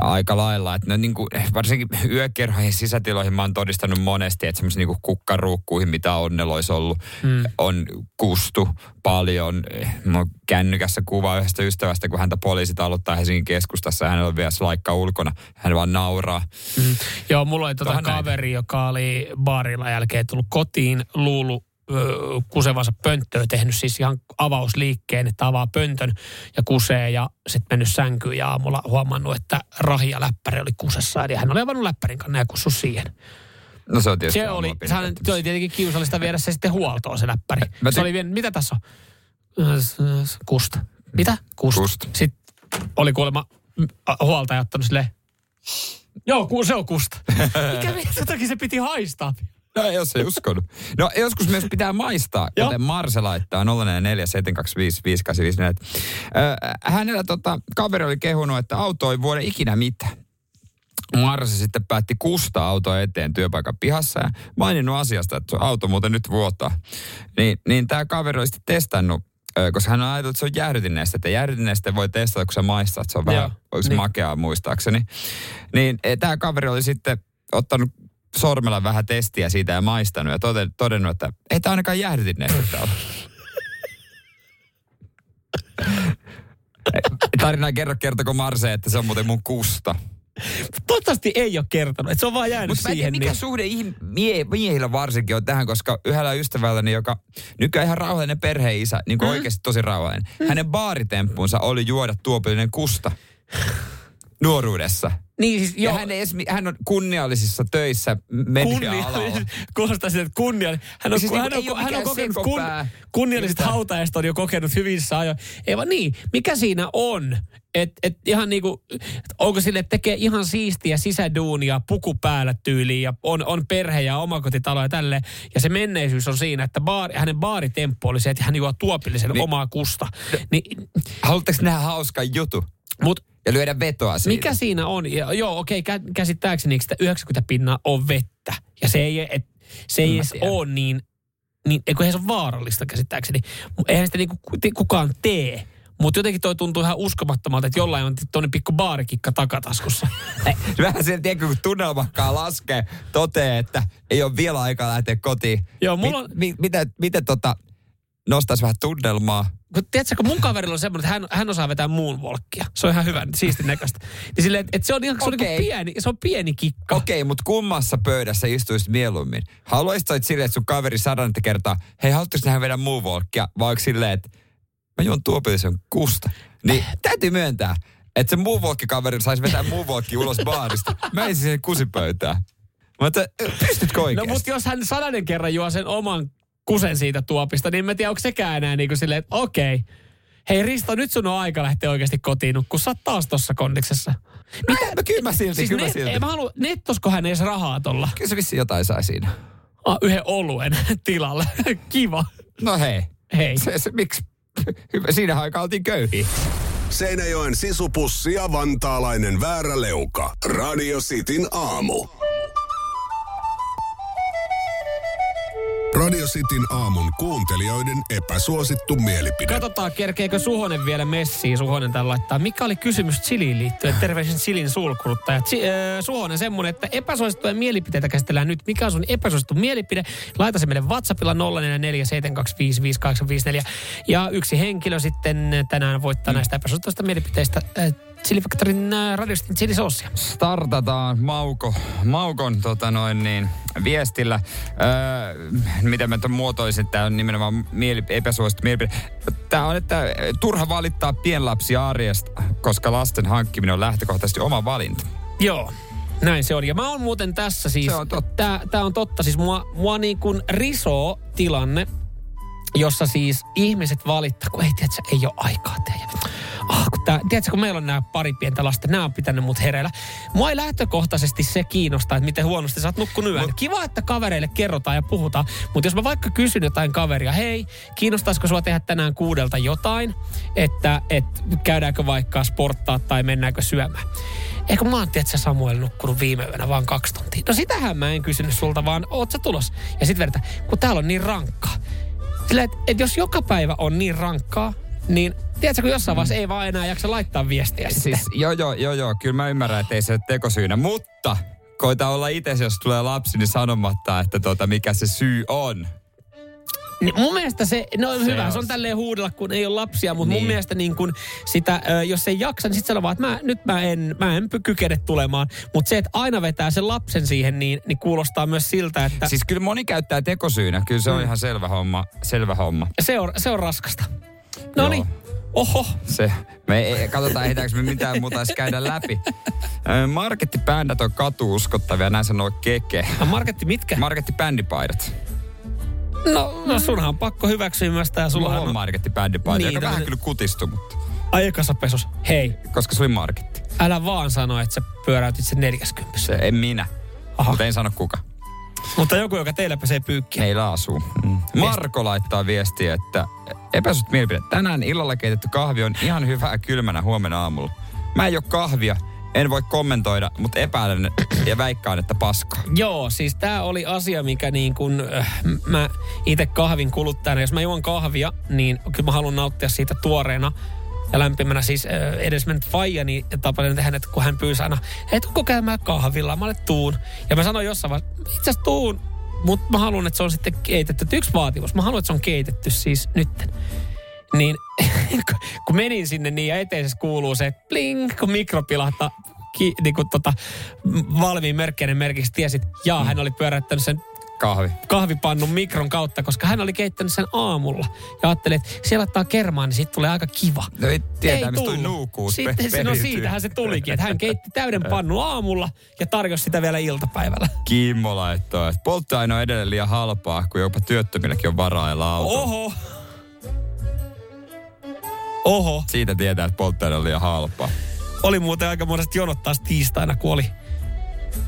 aika lailla. Että niin kuin, varsinkin yökerhoihin sisätiloihin mä oon todistanut monesti, että semmoisiin niin kukkaruukkuihin, mitä onnella olisi ollut, mm. on kustu paljon. Mä oon kännykässä kuva yhdestä ystävästä, kun häntä poliisit aloittaa Helsingin keskustassa ja hänellä on vielä slaikka ulkona. Hän vaan nauraa.
Mm. Joo, mulla oli tota
Vähän näin.
kaveri, joka oli baarilla jälkeen tullut kotiin, luulu kusevansa pönttöä, tehnyt siis ihan avausliikkeen, että avaa pöntön ja kusee ja sitten mennyt sänkyyn ja aamulla huomannut, että rahi ja läppäri oli kusessa. Eli hän oli avannut läppärin kanssa ja kussu siihen.
No se on tietysti
Se oli, sehän, se oli tietenkin kiusallista viedä se sitten huoltoon se läppäri.
Mä
Se
ty-
oli vien, mitä tässä on? Kusta. Mitä? Kusta.
Kusta.
Sitten oli kuulemma mm, huoltaja ottanut sille. Joo, se on kusta. *laughs* Mikä se piti haistaa?
No jos ei uskonut. No joskus myös pitää maistaa,
Joo.
kuten Marse laittaa 044 725 5854. Ö, Hänellä tota, kaveri oli kehunut, että auto ei vuoda ikinä mitään. Marse sitten päätti kustaa autoa eteen työpaikan pihassa ja maininnut asiasta, että se auto muuten nyt vuotaa. Niin, niin tämä kaveri oli sitten testannut, koska hän on ajatellut, että se on jäähdytinneestä, että jäähdytinneestä voi testata, kun sä maistat, että se on vähän,
Joo,
onko se
niin.
makeaa muistaakseni. Niin tämä kaveri oli sitten ottanut sormella vähän testiä siitä ja maistanut ja toden, todennut, että ei tämä ainakaan jäähdytinneestä *laughs* täällä. Tarina kerro, kertoko Marse, että se on muuten mun kusta.
Toivottavasti ei ole kertonut, että se on vaan jäänyt
Mutta tiedä,
siihen.
mikä
niin.
suhde ih- mie- miehillä varsinkin on tähän, koska yhdellä ystävälläni, joka nykyään ihan rauhallinen perheisä, niin kuin mm. oikeasti tosi rauhallinen, mm. hänen baaritemppunsa oli juoda tuopillinen kusta *laughs* nuoruudessa.
Niin siis,
Ja
joo,
hän, edes, hän on kunniallisissa töissä media-alalla. *laughs*
Kuulostaa siltä, että kunnia, hän on,
Siis
hän,
niinku
on, hän on kokenut kun, kunnialliset
Mitä?
hautajaiset on jo kokenut hyvissä ajoin. Ei vaan niin, mikä siinä on? Et, et ihan niinku, onko sille että tekee ihan siistiä sisäduunia, puku päällä tyyliin ja on, on perhe ja omakotitalo ja tälleen. Ja se menneisyys on siinä, että baari, hänen baaritemppu oli se, että hän juo tuopillisen
Niin.
omaa kusta. Niin,
Haluatteko nähdä hauskan jutu?
Mut
Ja lyödä vetoa siitä?
mikä siinä on? Ja, joo, okei, okay, käsittääkseni sitä 90 pinnaa on vettä. Ja se ei, et, se ei
En
edes
tiedä.
ole niin, niin eikö se on vaarallista käsittääkseni. Eihän sitä niinku kukaan tee. Mutta jotenkin toi tuntuu ihan uskomattomalta, että jollain on tuonne pikku baarikikka takataskussa. *laughs*
Vähän sen, tiedätkö, kun tunnelmakkaa laskee, toteaa, että ei ole vielä aikaa lähteä kotiin.
Joo, mulla on...
Mi, mi, miten, miten tota, nostaisi vähän tunnelmaa?
kun, tiedätkö, kun mun kaverilla on semmoinen, että hän, hän osaa vetää muun volkkia. Se on ihan hyvä, siistin näköistä. Niin silleen, että, että se on ihan se on niin pieni, se on pieni kikka.
Okei, okay, mutta kummassa pöydässä istuisit mieluummin? Haluaisitko että silleen, että sun kaveri sadannetta kertaa, hei, haluaisitko nähdä vedä muun volkkia? Vai onko silleen, että mä juon tuopillisen kusta? Niin täytyy myöntää, että se muun kaveri saisi vetää muun ulos baarista. Mä en siihen kusipöytään. Mutta pystytkö oikeasti?
No mutta jos hän sadanen kerran juo sen oman kusen siitä tuopista, niin mä tiedän, onko sekään enää niin kuin silleen, että okei. Hei Risto, nyt sun on aika lähteä oikeasti kotiin kun sä oot taas tossa kondiksessa.
Mitä? No, kyllä mä silti, siis kyllä net, silti.
Mä haluan, nettosko hän edes rahaa tolla?
Kyllä se vissi jotain sai siinä.
Ah, yhden oluen *laughs* tilalle. *laughs* Kiva.
No hei.
Hei.
Se, se, miksi? Hyvä, siinä aikaa oltiin köyhiä.
Seinäjoen sisupussi ja vantaalainen vääräleuka. Radio Cityn aamu. Radio Cityn aamun kuuntelijoiden epäsuosittu mielipide.
Katsotaan, kerkeekö Suhonen vielä messiin. Suhonen tällä laittaa. Mikä oli kysymys Chiliin liittyen? Terveisin Chilin sulkuluttaja. Ch- äh, Suhonen semmonen, että epäsuosittuja mielipiteitä käsitellään nyt. Mikä on sun epäsuosittu mielipide? Laita se meille WhatsAppilla 0447255854. Ja yksi henkilö sitten tänään voittaa mm. näistä epäsuosittuista mielipiteistä äh, Chili Factorin äh, radiostin chilisoosia.
Startataan Mauko, Maukon tota noin niin, viestillä. Öö, miten mä tämän muotoisin, tämä on nimenomaan mieli, epäsuosittu mielipide. Tämä on, että turha valittaa pienlapsia arjesta, koska lasten hankkiminen on lähtökohtaisesti oma valinta.
Joo. Näin se on. Ja mä oon muuten tässä siis...
Se on totta.
Tää, tää on totta. Siis mua, mua niin kuin risoo tilanne, jossa siis ihmiset valittaa, kun ei tiedä, ei ole aikaa tehdä. Ah, kun tää, tiedätkö, kun meillä on nämä pari pientä lasta, nämä on pitänyt mut hereillä. Mua ei lähtökohtaisesti se kiinnostaa, että miten huonosti sä oot nukkunut yön. Kiva, että kavereille kerrotaan ja puhutaan, mutta jos mä vaikka kysyn jotain kaveria, hei, kiinnostaisiko sua tehdä tänään kuudelta jotain, että et, käydäänkö vaikka sporttaa tai mennäänkö syömään. Eikö mä oon, tiedätkö, Samuel nukkunut viime yönä vaan kaksi tuntia. No sitähän mä en kysynyt sulta, vaan oot sä tulos? Ja sit verta, kun täällä on niin rankkaa. Sillä, että et jos joka päivä on niin rankkaa, niin tiedätkö, kun jossain vaiheessa ei vaan enää jaksa laittaa viestiä
siis, sitten. Joo, joo, joo, joo. Kyllä mä ymmärrän, että ei se tekosyynä, mutta koita olla itse, jos tulee lapsi, niin sanomatta, että tota, mikä se syy on.
Niin mun mielestä se, no se hyvä, on. se on tälleen huudella, kun ei ole lapsia, mutta niin. mun mielestä niin kun sitä, jos ei jaksa, niin sitten sanoo vaan, että mä, nyt mä en, mä en kykene tulemaan. Mutta se, että aina vetää sen lapsen siihen, niin, niin kuulostaa myös siltä, että...
Siis kyllä moni käyttää tekosyynä, kyllä se on mm. ihan selvä homma. Selvä homma.
Se on, se on raskasta. No niin, Oho.
Se, me ei, katsotaan, ehditäänkö me mitään muuta edes käydä läpi. Markettibändät on katuuskottavia, näin sanoo Keke.
No, marketti mitkä?
Markettibändipaidat.
No, no sunhan on pakko hyväksyä myös tää. Sulla
on markettibändipaita, niin, joka vähän kyllä kutistu, mutta...
Aikasapesus. Hei.
Koska se oli marketti.
Älä vaan sano, että sä pyöräytit sen 40.
Se en minä. Aha. Mutta en sano kuka.
Mutta joku, joka teillä pesee pyykkiä.
Meillä asuu. Mm. Marko laittaa viestiä, että epäsut mielipide. Tänään illalla keitetty kahvi on ihan hyvää kylmänä huomenna aamulla. Mä en ole kahvia, en voi kommentoida, mutta epäilen ja väikkaan, että paskaa.
Joo, siis tämä oli asia, mikä niin kun, äh, mä itse kahvin kuluttajana, jos mä juon kahvia, niin kyllä mä haluan nauttia siitä tuoreena ja lämpimänä siis äh, edes mennyt faijani ja tapasin tehdä, että kun hän pyysi aina, et onko käymään kahvilla, mä olen tuun. Ja mä sanoin jossain vaiheessa, itse asiassa tuun, mutta mä haluan, että se on sitten keitetty. Yksi vaatimus, mä haluan, että se on keitetty siis nytten. Niin *laughs* kun menin sinne niin ja eteisessä kuuluu se bling, kun mikro pilahtaa ki, niin kuin tota, valmiin merkkeinen merkiksi tiesit, ja mm. hän oli pyöräyttänyt sen
Kahvi.
kahvipannun mikron kautta, koska hän oli keittänyt sen aamulla. Ja ajattelin, että siellä ottaa kermaa, niin siitä tulee aika kiva.
No ei tietää, ei mistä nuukuus
Sitten se, no siitähän se tulikin, että hän keitti täyden *laughs* pannun aamulla ja tarjosi sitä vielä iltapäivällä.
Kimmo laittoi, että polttoaine on edelleen liian halpaa, kun jopa työttömilläkin on varaa auto.
Oho. Oho.
Siitä tietää, että polttoaine on liian halpaa.
Oli muuten aika monesti jonottaa tiistaina, kun oli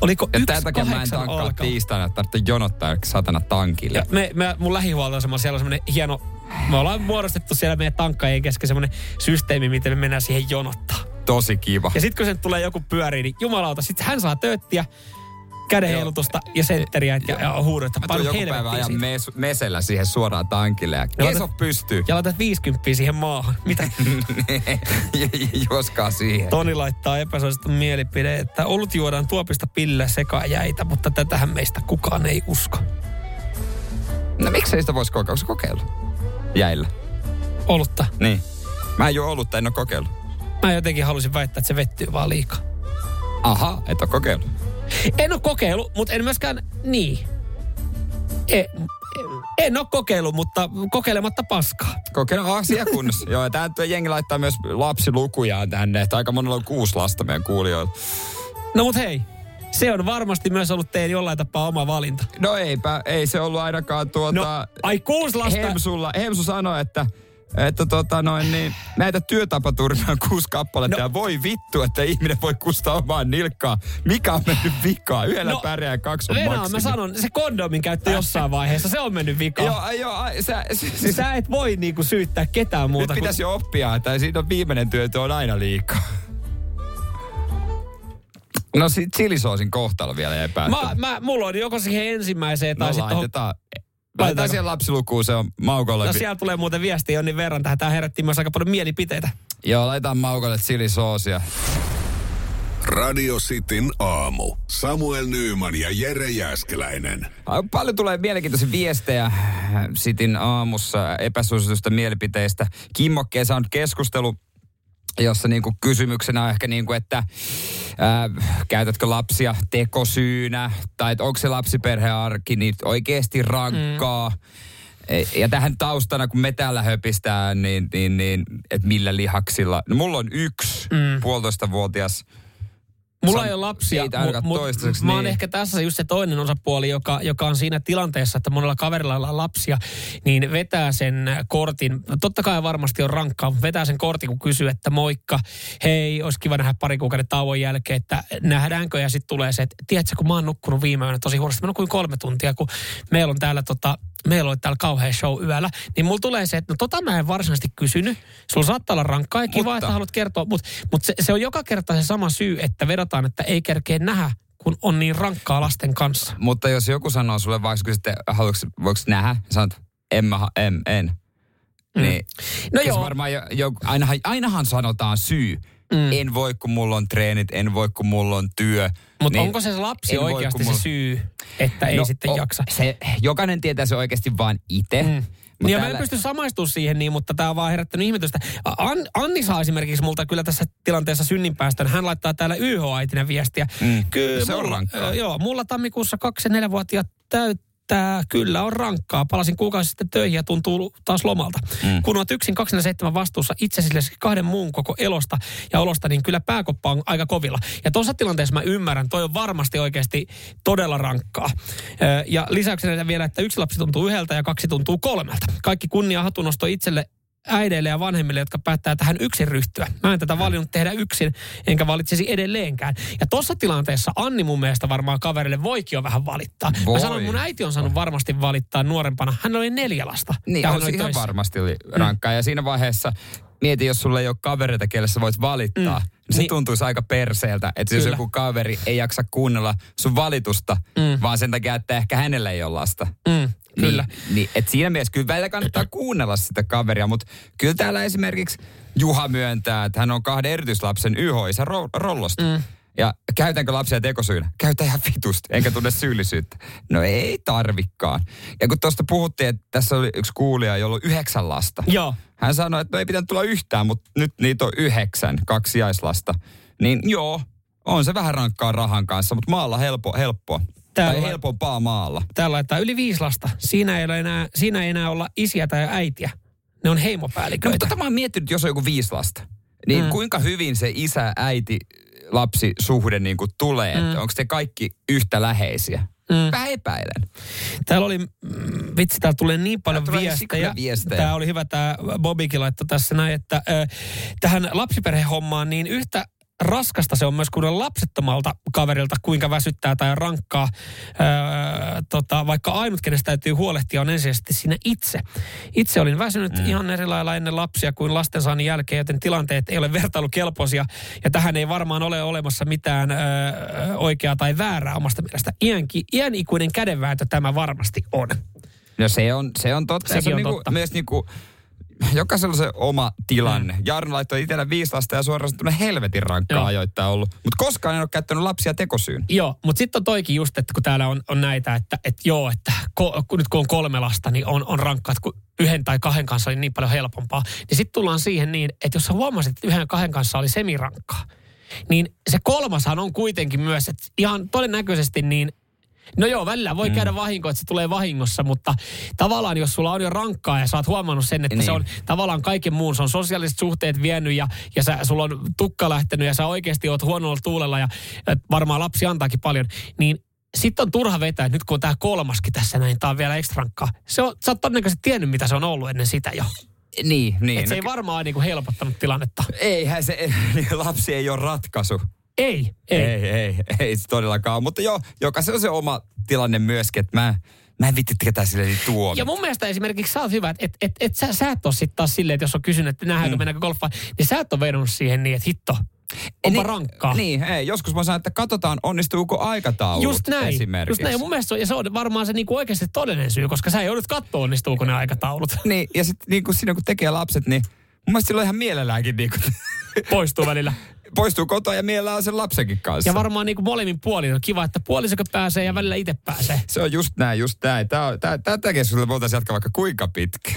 Oliko ja
takia mä en tankkaa alkaa. tiistaina, että tarvitsee jonottaa satana tankille. Ja
me, me, mun lähihuoltoasema siellä on semmoinen hieno, me ollaan muodostettu siellä meidän tankkaajien kesken semmoinen systeemi, miten me mennään siihen jonottaa.
Tosi kiva.
Ja sitten kun sen tulee joku pyörii, niin jumalauta, sitten hän saa tööttiä kädenheilutusta ja sentteriä ja, ja huudetta.
Mä tuun joku päivä ajan mes, mesellä siihen suoraan tankille ja keso pystyy.
Ja laitat 50 siihen maahan. Mitä? *laughs*
Joskaan siihen.
Toni laittaa epäsuosittu mielipide, että olut juodaan tuopista pille sekä jäitä, mutta tätähän meistä kukaan ei usko.
No miksei sitä voisi kokeilla? Kokeillut? Jäillä.
Olutta.
Niin. Mä en juo olutta, en ole kokeillut.
Mä jotenkin halusin väittää, että se vettyy vaan liikaa.
Aha, et ole kokeillut.
En ole kokeillut, mutta en myöskään niin. En, en ole kokeillut, mutta kokeilematta paskaa.
Kokeilla asia kunnossa. Joo, ja tämä jengi laittaa myös lapsilukujaan tänne, että aika monella on kuusi lasta meidän kuulijoilla.
No mut hei, se on varmasti myös ollut teidän jollain tapaa oma valinta.
No eipä, ei se ollut ainakaan tuota...
No, ai kuusi lasta?
Hemsulla, Hemsu sanoi, että että tota noin, niin näitä työtapaturmia on kuusi kappaletta no. ja voi vittu, että ihminen voi kustaa omaan nilkkaa. Mikä on mennyt vikaan? Yhdellä no, pärjää kaksi on
Venä, mä sanon, se kondomin käyttö jossain vaiheessa, se on mennyt vikaan.
joo, joo, sä,
siis, sä et voi niinku syyttää ketään muuta.
Nyt kun... pitäisi jo oppia, että siinä on viimeinen työ, on aina liikaa. No sit chilisoosin kohtalo vielä jäi
Mä, mä, mulla on joko siihen ensimmäiseen tai
no,
sitten...
Laitetaan. Siihen lapsilukuun, se on Maukolle.
No siellä tulee muuten viestiä Jonnin verran tähän. Tämä herätti myös aika paljon mielipiteitä.
Joo, laitetaan Maukolle chilisoosia.
Radio Cityn aamu. Samuel Nyyman ja Jere Jäskeläinen.
Paljon tulee mielenkiintoisia viestejä Cityn aamussa epäsuositusta mielipiteistä. Kimmokkeen on keskustelu jossa niinku kysymyksenä on ehkä niinku, että ää, käytätkö lapsia tekosyynä, tai onko se lapsiperhearki niin oikeasti rankkaa. Mm. Ja tähän taustana, kun me täällä höpistään, niin, niin, niin että millä lihaksilla. No mulla on yksi mm. puolitoista vuotias
Mulla ei ole lapsia, mutta mut, mä oon niin. ehkä tässä just se toinen osapuoli, joka, joka on siinä tilanteessa, että monella kaverilla on lapsia, niin vetää sen kortin. Totta kai varmasti on rankkaa, mutta vetää sen kortin, kun kysyy, että moikka, hei, olisi kiva nähdä pari kuukauden tauon jälkeen, että nähdäänkö, ja sitten tulee se, että tiedätkö, kun mä oon nukkunut viime yönä tosi huonosti, mä nukuin kolme tuntia, kun meillä on täällä tota, meillä oli täällä kauhean show yöllä, niin mulla tulee se, että no tota mä en varsinaisesti kysynyt. Sulla saattaa olla rankkaa ja kiva, mutta. että haluat kertoa, mutta, mutta se, se, on joka kerta se sama syy, että vedotaan, että ei kerkeä nähdä, kun on niin rankkaa lasten kanssa.
Mutta jos joku sanoo sulle vaikka, sitten haluatko, voiko nähdä, sanot, en mä, en, en. Mm. Niin, no joo. varmaan jo, jo, ainahan, ainahan sanotaan syy. Mm. En voi, kun mulla on treenit, en voi, kun mulla on työ.
Mutta niin onko se lapsi oikeasti voi, mulla... se syy, että ei no, sitten o, jaksa?
Se, jokainen tietää se oikeasti vaan itse. Mm.
Niin täällä... mä en pysty samaistumaan siihen niin, mutta tämä on vaan herättänyt ihmetystä. An, Anni saa esimerkiksi multa kyllä tässä tilanteessa synninpäästön. Hän laittaa täällä YH-aitina viestiä. Mm. Kyllä,
se on
mulla,
rankkaa.
Joo, mulla tammikuussa 24-vuotiaat täyttää että kyllä on rankkaa. Palasin kuukausi sitten töihin ja tuntuu taas lomalta. Mm. Kun olet yksin 27 vastuussa itse kahden muun koko elosta ja olosta, niin kyllä pääkoppa on aika kovilla. Ja tuossa tilanteessa mä ymmärrän, toi on varmasti oikeasti todella rankkaa. Ja lisäksi vielä, että yksi lapsi tuntuu yhdeltä ja kaksi tuntuu kolmelta. Kaikki kunnia hatunosto itselle äideille ja vanhemmille, jotka päättää tähän yksin ryhtyä. Mä en tätä valinnut tehdä yksin, enkä valitsisi edelleenkään. Ja tuossa tilanteessa Anni mun mielestä varmaan kaverille voikin jo vähän valittaa. Voi. Mä sanon, mun äiti on saanut varmasti valittaa nuorempana. Hän oli neljä lasta.
Niin,
hän
oli ihan varmasti oli rankkaa. Mm. Ja siinä vaiheessa mieti, jos sulla ei ole kavereita, kelle sä voit valittaa. Mm. Niin se niin. tuntuisi aika perseeltä, että Kyllä. jos joku kaveri ei jaksa kuunnella sun valitusta, mm. vaan sen takia, että ehkä hänellä ei ole lasta.
Mm. Kyllä.
Niin, niin, et siinä mielessä kyllä välillä kannattaa *clears throat* kuunnella sitä kaveria, mutta kyllä täällä esimerkiksi Juha myöntää, että hän on kahden erityislapsen yhoisa ro- rollosta. Mm. Ja käytänkö lapsia tekosyynä? Käytä ihan vitusti, enkä tunne syyllisyyttä. No ei tarvikkaan. Ja kun tuosta puhuttiin, että tässä oli yksi kuulija, jolla on yhdeksän lasta.
Joo.
Hän sanoi, että no ei pitänyt tulla yhtään, mutta nyt niitä on yhdeksän, kaksi jaislasta. Niin joo, on se vähän rankkaa rahan kanssa, mutta maalla helppo, helppoa. Täällä, tai helpompaa maalla.
Täällä laittaa yli viisi lasta. Siinä ei, ole enää, siinä ei enää olla isiä tai äitiä. Ne on heimopäälliköitä. No,
mutta tota mä oon miettinyt, jos on joku viisi lasta. Niin mm. kuinka hyvin se isä, äiti, lapsi suhde niin kuin tulee? Mm. Onko te kaikki yhtä läheisiä? Mm. Vähän epäilen.
Täällä oli, mm, vitsi, täällä tulee niin paljon täällä viestejä.
viestejä.
Tämä oli hyvä, tämä Bobikin laittoi tässä näin, että äh, tähän lapsiperhehommaan niin yhtä raskasta se on myös kuunnella lapsettomalta kaverilta, kuinka väsyttää tai rankkaa. Öö, tota, vaikka ainut, kenestä täytyy huolehtia, on ensisijaisesti siinä itse. Itse olin väsynyt mm. ihan eri lailla ennen lapsia kuin lastensaannin jälkeen, joten tilanteet ei ole vertailukelpoisia. Ja tähän ei varmaan ole olemassa mitään öö, oikeaa tai väärää omasta mielestä. Iänki, iän ikuinen kädenvääntö tämä varmasti on.
No se on, se on totta.
Sekin
se on,
on
niinku,
totta.
myös niinku, *laughs* jokaisella se oma tilanne. Mm. Jarno laittoi itsellä viisi lasta ja suoraan sanottuna helvetin rankkaa
Joo.
ajoittaa ollut. Mutta koskaan en ole käyttänyt lapsia tekosyyn.
Joo, mutta sitten on toikin just, että kun täällä on, on näitä, että, että joo, että ko, kun nyt kun on kolme lasta, niin on, on rankkaa, että kun yhden tai kahden kanssa oli niin paljon helpompaa. Niin sitten tullaan siihen niin, että jos sä huomasit, että yhden kahden kanssa oli semirankkaa, niin se kolmashan on kuitenkin myös, että ihan todennäköisesti niin No joo, välillä voi mm. käydä vahinko, että se tulee vahingossa, mutta tavallaan jos sulla on jo rankkaa ja sä oot huomannut sen, että niin. se on tavallaan kaiken muun, se on sosiaaliset suhteet vienyt ja, ja sä, sulla on tukka lähtenyt ja sä oikeasti oot huonolla tuulella ja, ja varmaan lapsi antaakin paljon, niin sitten on turha vetää, että nyt kun on tämä kolmaskin tässä näin, tämä on vielä ekstra rankkaa. Se on, sä oot todennäköisesti tiennyt, mitä se on ollut ennen sitä jo.
Niin, niin.
Et se ei varmaan niin kuin helpottanut tilannetta.
Eihän se, *laughs* lapsi ei ole ratkaisu.
Ei, ei.
Ei, ei, ei se todellakaan. Mutta joo, jokaisella on se oma tilanne myöskin, että mä, mä en vitti ketään sille niin tuomita.
Ja mun mielestä esimerkiksi sä oot hyvä, että et, et, et sä, sä et ole sitten taas silleen, että jos on kysynyt, että nähdäänkö mm. mennäänkö golfaan, niin sä et ole vedonnut siihen niin, että hitto, onpa
niin,
rankkaa.
Niin, ei, joskus mä sanon, että katsotaan onnistuuko aikataulut
Just näin.
esimerkiksi.
Just näin. Ja mun mielestä se on, ja se on varmaan se niinku oikeasti todellinen syy, koska sä joudut katsoa, onnistuuko ne aikataulut. *laughs*
Niin, ja sitten niin kun siinä kun tekee lapset, niin mun mielestä silloin ihan mielelläänkin *laughs* niin kun,
Poistuu välillä.
Poistuu kotoa ja mielellään on sen lapsenkin kanssa.
Ja varmaan niinku molemmin puolin on kiva, että puolisoko pääsee ja välillä itse pääsee.
Se on just näin, just näin. Tää, on- tää, tätä keskustelua voitaisiin jatkaa vaikka kuinka pitkä.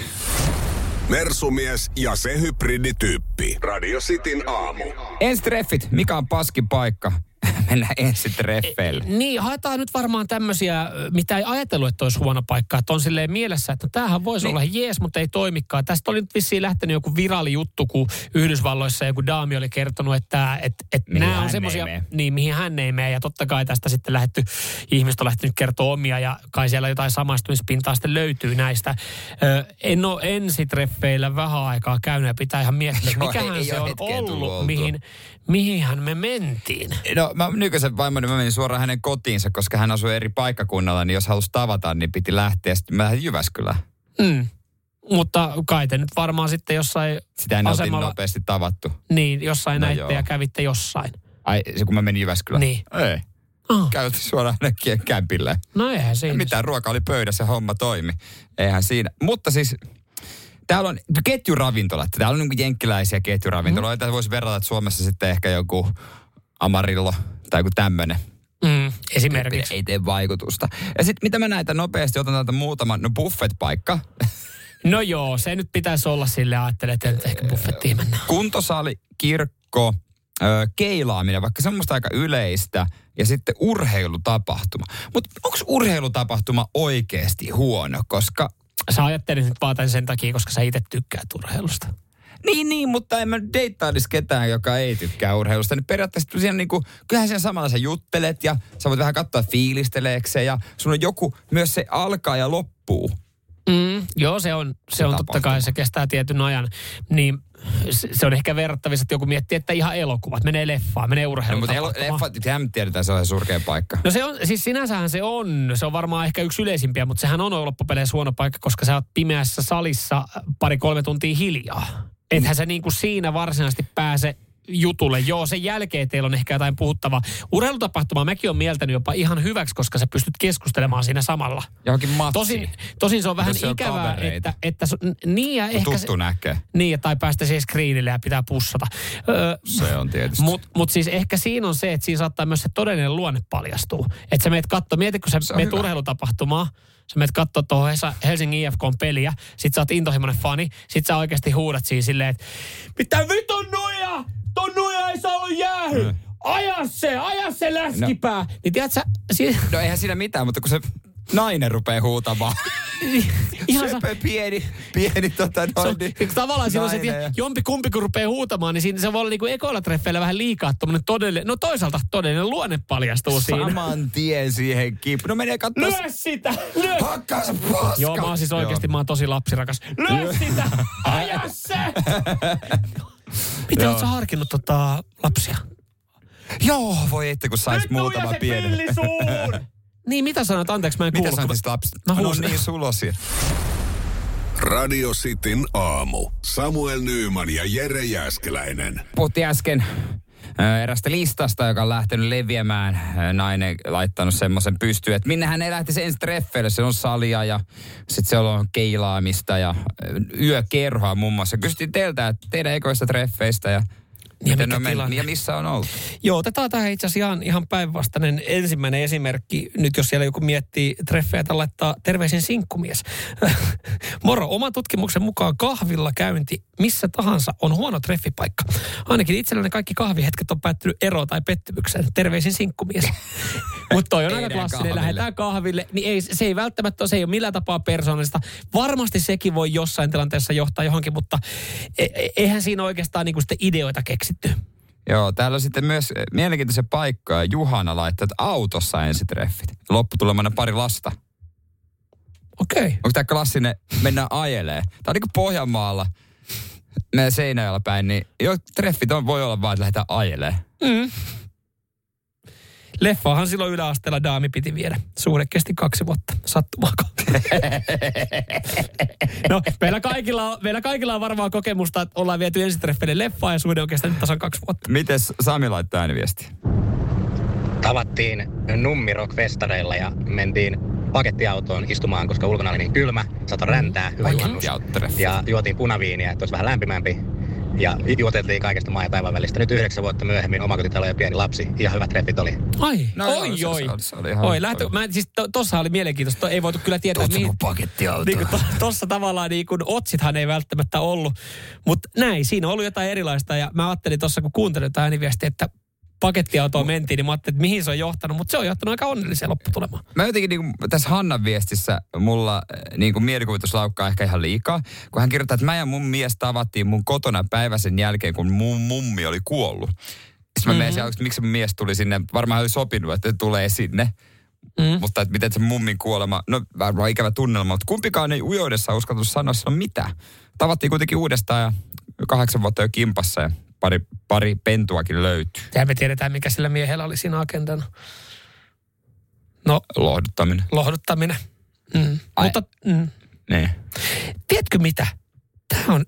Mersumies ja se hybridityyppi. Radio Cityn aamu.
Ensitreffit, mikä on paskin paikka? *laughs* Mennään ensitreffeille.
Niin, haetaan nyt varmaan tämmöisiä, mitä ei ajatellut, että olisi huono paikka. Että on silleen mielessä, että tämähän voisi niin. olla jees, mutta ei toimikaan. Tästä oli nyt vissiin lähtenyt joku viraali juttu, kun Yhdysvalloissa joku daami oli kertonut, että et, et
Mihin
nämä on semmoisia, niin mihin hän ei mene. Ja totta kai tästä sitten lähetty, ihmiset on lähtenyt kertoa omia ja kai siellä jotain samaistumispintaa sitten löytyy näistä. Ö, en ole ensitreffeillä vähän aikaa käynyt ja pitää ihan miettiä,
Joo,
mikähän
ei
se on ollut,
oltua.
mihin, mihinhän me mentiin.
No mä nykyisen vaimoni, mä menin suoraan hänen kotiinsa, koska hän asui eri paikkakunnalla, niin jos halusi tavata, niin piti lähteä. Sitten mä lähdin Jyväskylään.
Mm. Mutta kai te nyt varmaan sitten jossain
Sitä en
asemalla,
nopeasti tavattu.
niin jossain
No
näitte
joo.
ja kävitte jossain.
Ai, se kun mä menin Jyväskylään?
Niin.
Ei.
Oh.
Käytiin suoraan hänen kämpille.
No eihän siinä.
Mitä ruoka oli pöydässä, homma toimi. Eihän siinä. Mutta siis täällä on ketjuravintolat. Täällä on niin jenkkiläisiä ketjuravintoloita. Mm. Voisi verrata, että Suomessa sitten ehkä joku Amarillo tai joku tämmöinen.
Mm, esimerkiksi.
Ei tee vaikutusta. Ja sitten mitä mä näitä nopeasti, otan täältä muutaman, no buffet-paikka. *laughs*
No joo, se nyt pitäisi olla sille ajattelee, että nyt ehkä buffettiin mennään.
Kuntosali, kirkko, keilaaminen, vaikka semmoista aika yleistä, ja sitten urheilutapahtuma. Mutta onko urheilutapahtuma oikeasti huono, koska
Sä ajattelit nyt vaan sen takia, koska sä itse tykkäät urheilusta.
Niin, niin, mutta en mä deittailisi ketään, joka ei tykkää urheilusta. Niin periaatteessa siinä niinku, kyllähän siinä samalla sä juttelet ja sä voit vähän katsoa fiilisteleekö se ja sun on joku, myös se alkaa ja loppuu.
Mm, joo, se on, se,
Se
on totta kai, se kestää tietyn ajan. Niin se, on ehkä verrattavissa, että joku miettii, että ihan elokuvat, menee leffaan, menee
No, mutta leffat, sehän tiedetään, se on se surkea paikka.
No se on, siis sinänsähän se on, se on varmaan ehkä yksi yleisimpiä, mutta sehän on loppupeleissä huono paikka, koska sä oot pimeässä salissa pari-kolme tuntia hiljaa. Ethän se niin kuin siinä varsinaisesti pääse jutulle. Joo, sen jälkeen teillä on ehkä jotain puhuttavaa. Urheilutapahtumaa mäkin on mieltänyt jopa ihan hyväksi, koska sä pystyt keskustelemaan siinä samalla.
Johonkin matsiin.
Tosin, tosin se on vähän
se on
ikävää,
kavereita.
että, että su- niin ja
No,
ehkä
tuttu näkee.
niin, tai päästä siihen screenille ja pitää pussata. Öö,
Se on tietysti.
Mutta mut siis ehkä siinä on se, että siinä saattaa myös se todellinen luonne paljastua. Että sä meet katsoa, mieti kun sä
Se on
meet
hyvä.
urheilutapahtumaan, sä meet katsoa tuohon Helsingin IFK peliä, sit sä oot intohimoinen fani, sit sä oikeasti huudat siinä silleen, että mitä vitun nuja! Ton nuja ei saa olla jäähy! Aja se, aja se läskipää! No. Niin tiedät sä, si-
No eihän siinä mitään, mutta kun se nainen rupeaa huutamaan. *laughs*
ihan sa-
Söpö pieni, pieni tota
se on,
noin. niin
tavallaan on se, että jompi kumpi kun rupeaa huutamaan, niin siinä se voi olla niinku ekoilla treffeillä vähän liikaa tommonen todellinen, no toisaalta todellinen luonne paljastuu siinä.
Saman tien siihen kiippu. No menee katsoa.
Lyö sitä! Lyö!
Hakkaa se paska.
Joo, mä oon siis oikeasti, mä oon tosi lapsirakas. Lyö sitä! Aja se! *laughs* Miten
Joo.
oot sä harkinnut tota lapsia?
Joo, voi että kun sais muutama pienen. *laughs*
niin, mitä sanot? Anteeksi, mä en
Mitä
kuullut.
sanot
kun
siis lapset?
Mä
No
huusin.
niin, sulosia.
Radio Cityn aamu. Samuel Nyyman ja Jere Jäskeläinen.
Puhuttiin äsken erästä listasta, joka on lähtenyt leviämään. Nainen laittanut semmoisen pystyyn, että minne hän ei lähtisi ensi treffeille. Se on salia ja sitten siellä on keilaamista ja yökerhoa muun muassa. Kysyttiin teiltä, että teidän ekoista treffeistä ja, miten
mikä
ne on
tilanne?
ja missä on ollut.
Joo, otetaan tähän itse asiassa ihan, ihan päinvastainen ensimmäinen esimerkki. Nyt jos siellä joku miettii treffejä, että laittaa terveisin sinkkumies. *laughs* Moro, oman tutkimuksen mukaan kahvilla käynti missä tahansa on huono treffipaikka. Ainakin itselläni kaikki kahvihetket on päättynyt eroon tai pettymykseen. Terveisin sinkkumies. *laughs* Mutta toi on aika klassinen.
kahville.
Lähdetään kahville. Niin ei, se ei välttämättä se ei ole millään tapaa persoonallista. Varmasti sekin voi jossain tilanteessa johtaa johonkin, mutta e- e- eihän siinä oikeastaan niinku ideoita keksitty.
Joo, täällä on sitten myös mielenkiintoisia paikkoja. Juhana laittaa, että autossa ensitreffit. Lopputulemana pari lasta.
Okei. Okay.
Onko tämä klassinen, mennään ajelee? Tämä on niin kuin Pohjanmaalla, meidän Seinäjoella päin, niin jo, treffit on, voi olla vaan, että lähdetään ajelee.
Mm. Leffaahan silloin yläasteella daami piti viedä. Suhde kesti kaksi vuotta. Sattumaako? *laughs* no, meillä kaikilla, on, meillä kaikilla on varmaan kokemusta, että ollaan viety ensitreffeille leffaan ja suhde on kestänyt tasan kaksi vuotta.
Mites Sami laittaa ääniviestiä?
Tavattiin Nummirok-festareilla ja mentiin pakettiautoon istumaan, koska ulkona oli niin kylmä, sato räntää, hyvä juhannus. Ja juotiin punaviiniä, että olisi vähän lämpimämpi. Ja juoteltiin kaikesta maa ja taivaan välistä. Nyt yhdeksän vuotta myöhemmin omakotitalo ja pieni lapsi. Ihan hyvät treffit oli.
Ai,
No
oi,
joo,
oi.
se oli- se oli ihan-
oi, lähtö, mä, siis to, tossa oli mielenkiintoista. To, ei voitu kyllä tietää, mihin...
pakettiauto.
Niin to, tossa tavallaan niin kuin otsithan ei välttämättä ollut. Mutta näin, siinä on ollut jotain erilaista. Ja mä ajattelin tuossa, kun kuuntelin jotain ääniviestiä, että pakettiautoon mentiin, niin mä ajattelin, että mihin se on johtanut. Mutta se on johtanut aika onnelliseen lopputulemaan.
Mä jotenkin niin kuin, tässä Hannan viestissä mulla niin kuin mielikuvitus laukkaa ehkä ihan liikaa, kun hän kirjoittaa, että mä ja mun mies tavattiin mun kotona päivä sen jälkeen, kun mun mummi oli kuollut. Sitten mä mm-hmm. mietin, että miksi mun mies tuli sinne. Varmaan oli sopinut, että tulee sinne. Mm. Mutta että miten se mummin kuolema, no varmaan ikävä tunnelma, mutta kumpikaan ei ujoudessa uskaltu sanoa silloin mitä. Tavattiin kuitenkin uudestaan ja kahdeksan vuotta jo kimpassa ja pari, pari pentuakin löytyy.
Ja me tiedetään, mikä sillä miehellä oli siinä agendana. No,
Lohduttaminen.
lohduttaminen. Mm. Mutta mm.
Niin.
tiedätkö mitä? Tämä on,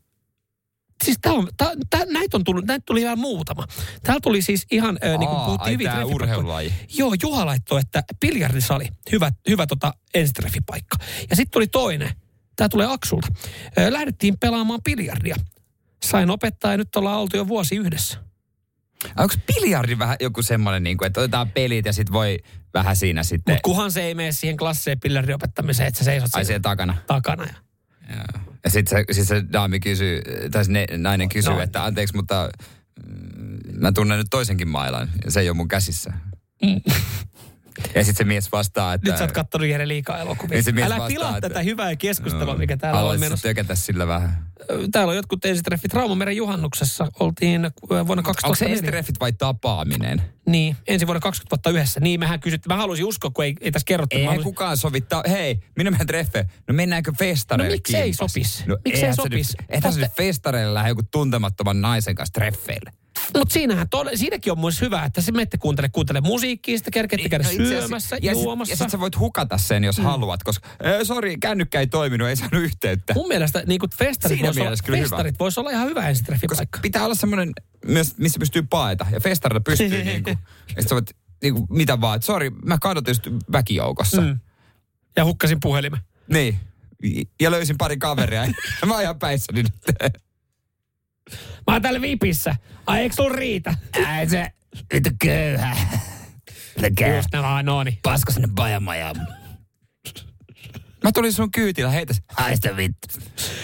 siis tää on, tää, tää, näitä on tullut, näitä tuli ihan muutama. Täällä tuli siis ihan, ö, niin kuin
Aa,
puhuttiin
ai
hyvin treffipaikkoja.
urheilulaji.
Joo, Juha laittoi, että biljardisali, hyvä, hyvä tota ensitreffipaikka. Ja sitten tuli toinen, tämä tulee Aksulta. Lähdettiin pelaamaan biljardia. Sain opettaa ja nyt ollaan oltu jo vuosi yhdessä.
Onko biljardi vähän joku semmoinen, niin kuin, että otetaan pelit ja sitten voi vähän siinä sitten...
Mutta kuhan se ei mene siihen klasseen biljardin opettamiseen, että sä seisot
Ai siellä takana.
takana. Ja
Ja sitten se, sit se daami kysyy, tai se ne, nainen kysyy,
No.
että anteeksi, mutta mm, mä tunnen nyt toisenkin mailan. Ja se ei ole mun käsissä. *laughs* Ja sitten se mies vastaa, että...
Nyt sä oot kattonut Jere liikaa elokuvia.
Niin se mies
Älä
vastaa,
pilaa
että-
tätä hyvää keskustelua, mikä täällä on menossa.
tökätä sillä vähän.
Täällä on jotkut ensitreffit Raumameren juhannuksessa. Oltiin vuonna
Onko se
2004.
ensitreffit vai tapaaminen?
Niin, ensi vuonna 20 vuotta yhdessä. Niin, mehän kysyttiin. Mä haluaisin uskoa, kun ei, ei tässä kerrottu.
Ei
haluaisin-
kukaan sovittaa. Hei, minä menen treffeen. No mennäänkö festareille
No miksei
kimpassa?
sopis?
No
Miksei sopis?
nyt- Eihän se nyt festareille lähde joku tuntemattoman naisen kanssa treffeille.
Mutta siinähän tod- siinäkin on myös hyvä, että se menette kuuntele, kuuntele musiikkia, sitten kerkeette käydä
No
syömässä,
ja sit-
juomassa.
Ja sitten sä voit hukata sen, jos mm. haluat, koska äh, sori, kännykkä ei toiminut, ei saanut yhteyttä.
Mun mielestä niin kuin festarit voisi olla, festarit vois olla ihan hyvä ensitreffipaikka.
Pitää olla semmoinen, myös, missä pystyy paeta. Ja festarilla pystyy *laughs* niinku, ja sit sä voit niinku, mitä vaan, että sori, mä kadotin just väkijoukossa. Mm.
Ja hukkasin puhelimen.
Niin. Ja löysin pari kaveria. *laughs* mä oon ihan päissäni nyt.
Mä oon täällä vipissä. Ai eikö sulla riitä?
Ai se, vittu köyhä.
Just ne vaan, no niin.
Pasko sinne bajamajaan. Mä tulin sun kyytillä, heitäs. Haista vittu.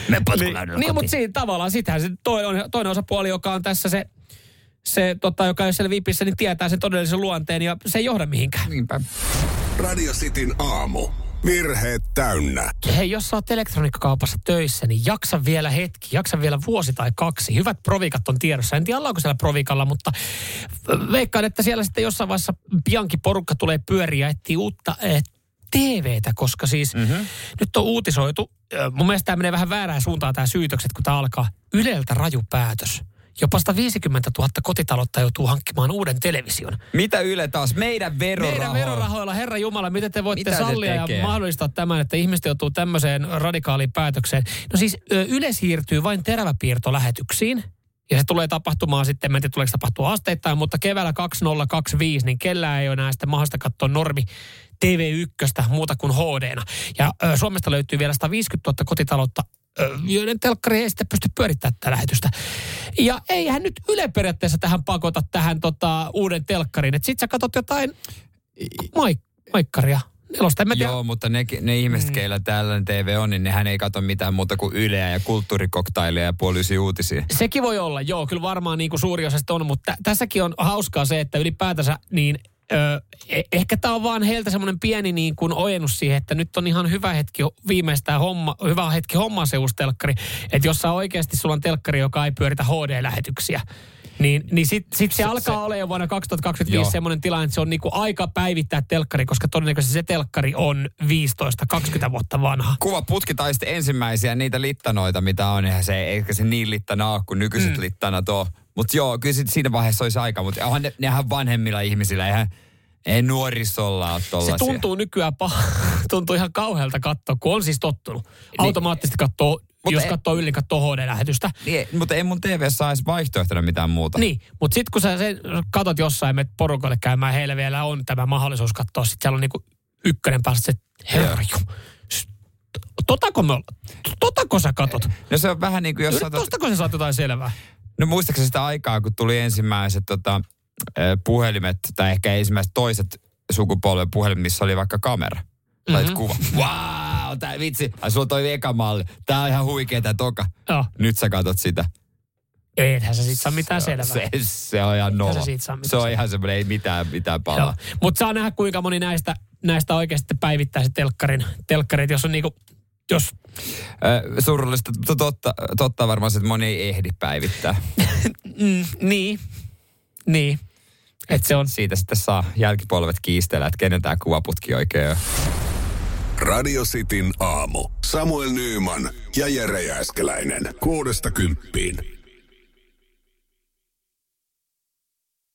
Me potkulaudella
Niin, mutta siinä tavallaan sitähän se toinen, toinen osapuoli, joka on tässä se, se tota, joka on siellä vipissä, niin tietää sen todellisen luonteen ja se ei johda mihinkään.
Niinpä.
Radio Cityn aamu. Virheet täynnä.
Hei, jos sä oot elektroniikkakaupassa töissä, niin jaksa vielä hetki, jaksa vielä vuosi tai kaksi. Hyvät provikat on tiedossa. En tiedä, ollaanko siellä provikalla, mutta veikkaan, että siellä sitten jossain vaiheessa piankin porukka tulee pyöriä ja etsii uutta eh, TVtä, koska siis mm-hmm. nyt on uutisoitu, eh, mun mielestä tämä menee vähän väärään suuntaan tämä syytökset, kun tämä alkaa Yleltä raju päätös. Jopa 150 000 kotitaloutta joutuu hankkimaan uuden television.
Mitä Yle taas? Meidän verorahoilla.
Meidän verorahoilla, Herra Jumala, miten te voitte
Mitä
sallia ja mahdollistaa tämän, että ihmiset joutuu tämmöiseen radikaaliin päätökseen? No siis Yle siirtyy vain teräväpiirtolähetyksiin. Ja se tulee tapahtumaan sitten, mä en tiedä tuleeko se tapahtua asteittain, mutta keväällä 2025, niin kellään ei ole enää sitten mahdollista katsoa normi TV1 muuta kuin hd Ja Suomesta löytyy vielä 150 000 kotitaloutta, joiden telkkari ei sitten pysty pyörittämään tätä lähetystä. Ja eihän nyt Yle periaatteessa tähän pakota tähän tota, uuden telkkariin. Että sit sä katsot jotain maik- maikkaria. Nelosta, en mä tiedä.
Joo, mutta ne, ne ihmiset, mm. keillä tällainen TV on, niin nehän ei katso mitään muuta kuin Yleä ja kulttuurikoktailia ja puolisi uutisia.
Sekin voi olla, joo, kyllä varmaan niin kuin suuri osa on, mutta tä- tässäkin on hauskaa se, että ylipäätänsä niin Ö, e- ehkä tämä on vaan heiltä semmoinen pieni niin kuin ojennus siihen, että nyt on ihan hyvä hetki viimeistään homma, hyvä hetki hommaa se uusi telkkari. Että jos sä oikeasti sulla on telkkari, joka ei pyöritä HD-lähetyksiä, niin, niin sitten sit se, se alkaa se, olla jo vuonna 2025 joo. semmoinen tilanne, että se on niinku aika päivittää telkkari, koska todennäköisesti se telkkari on 15-20 vuotta vanha.
Kuvaputki tai sitten ensimmäisiä niitä littanoita, mitä on, eihän se, eikä se niin littana ole kuin nykyiset mm. littanat on. Mutta joo, kyllä sit siinä vaiheessa olisi aika, mutta onhan ne, nehän vanhemmilla ihmisillä, eihän ei nuorisolla ole tollasia.
Se tuntuu nykyään paha, *laughs* tuntuu ihan kauhealta katsoa, kun on siis tottunut. Niin. Automaattisesti katsoo mutta jos katsoo yli, katsoo HD-lähetystä.
Niin, mutta ei mun TV saisi vaihtoehtona mitään muuta.
Niin, mutta sitten kun sä sen katot jossain, menet porukalle käymään, heillä vielä on tämä mahdollisuus katsoa. Sitten siellä on niinku ykkönen päästä se, herra Totako, me, totako sä katot?
No se on vähän niin kuin jos...
Tostako sä saat jotain selvää?
No muistaakseni sitä aikaa, kun tuli ensimmäiset tota, puhelimet, tai ehkä ensimmäiset toiset sukupolven puhelimet, missä oli vaikka kamera. Lait mm-hmm. kuva. Wow, tää vitsi. Ai sulla toi eka malli. Tää on ihan huikea tää toka.
Joo.
Nyt sä katot sitä.
Eihän sä siitä saa mitään
se,
selvää.
Se, se on ihan nolla. Se, se on ihan semmoinen, ei mitään, mitään palaa.
Mutta saa nähdä, kuinka moni näistä, näistä oikeasti päivittää se telkkarin. Telkkarit, jos on niinku, jos...
Äh, surullista, totta, totta varmaan se, että moni ei ehdi päivittää. *laughs*
mm, niin, niin. Et se on.
Siitä sitten saa jälkipolvet kiistellä, että kenen tämä kuvaputki oikein on.
Radio Cityn aamu. Samuel Nyyman ja Jere Jääskeläinen. Kuudesta kymppiin.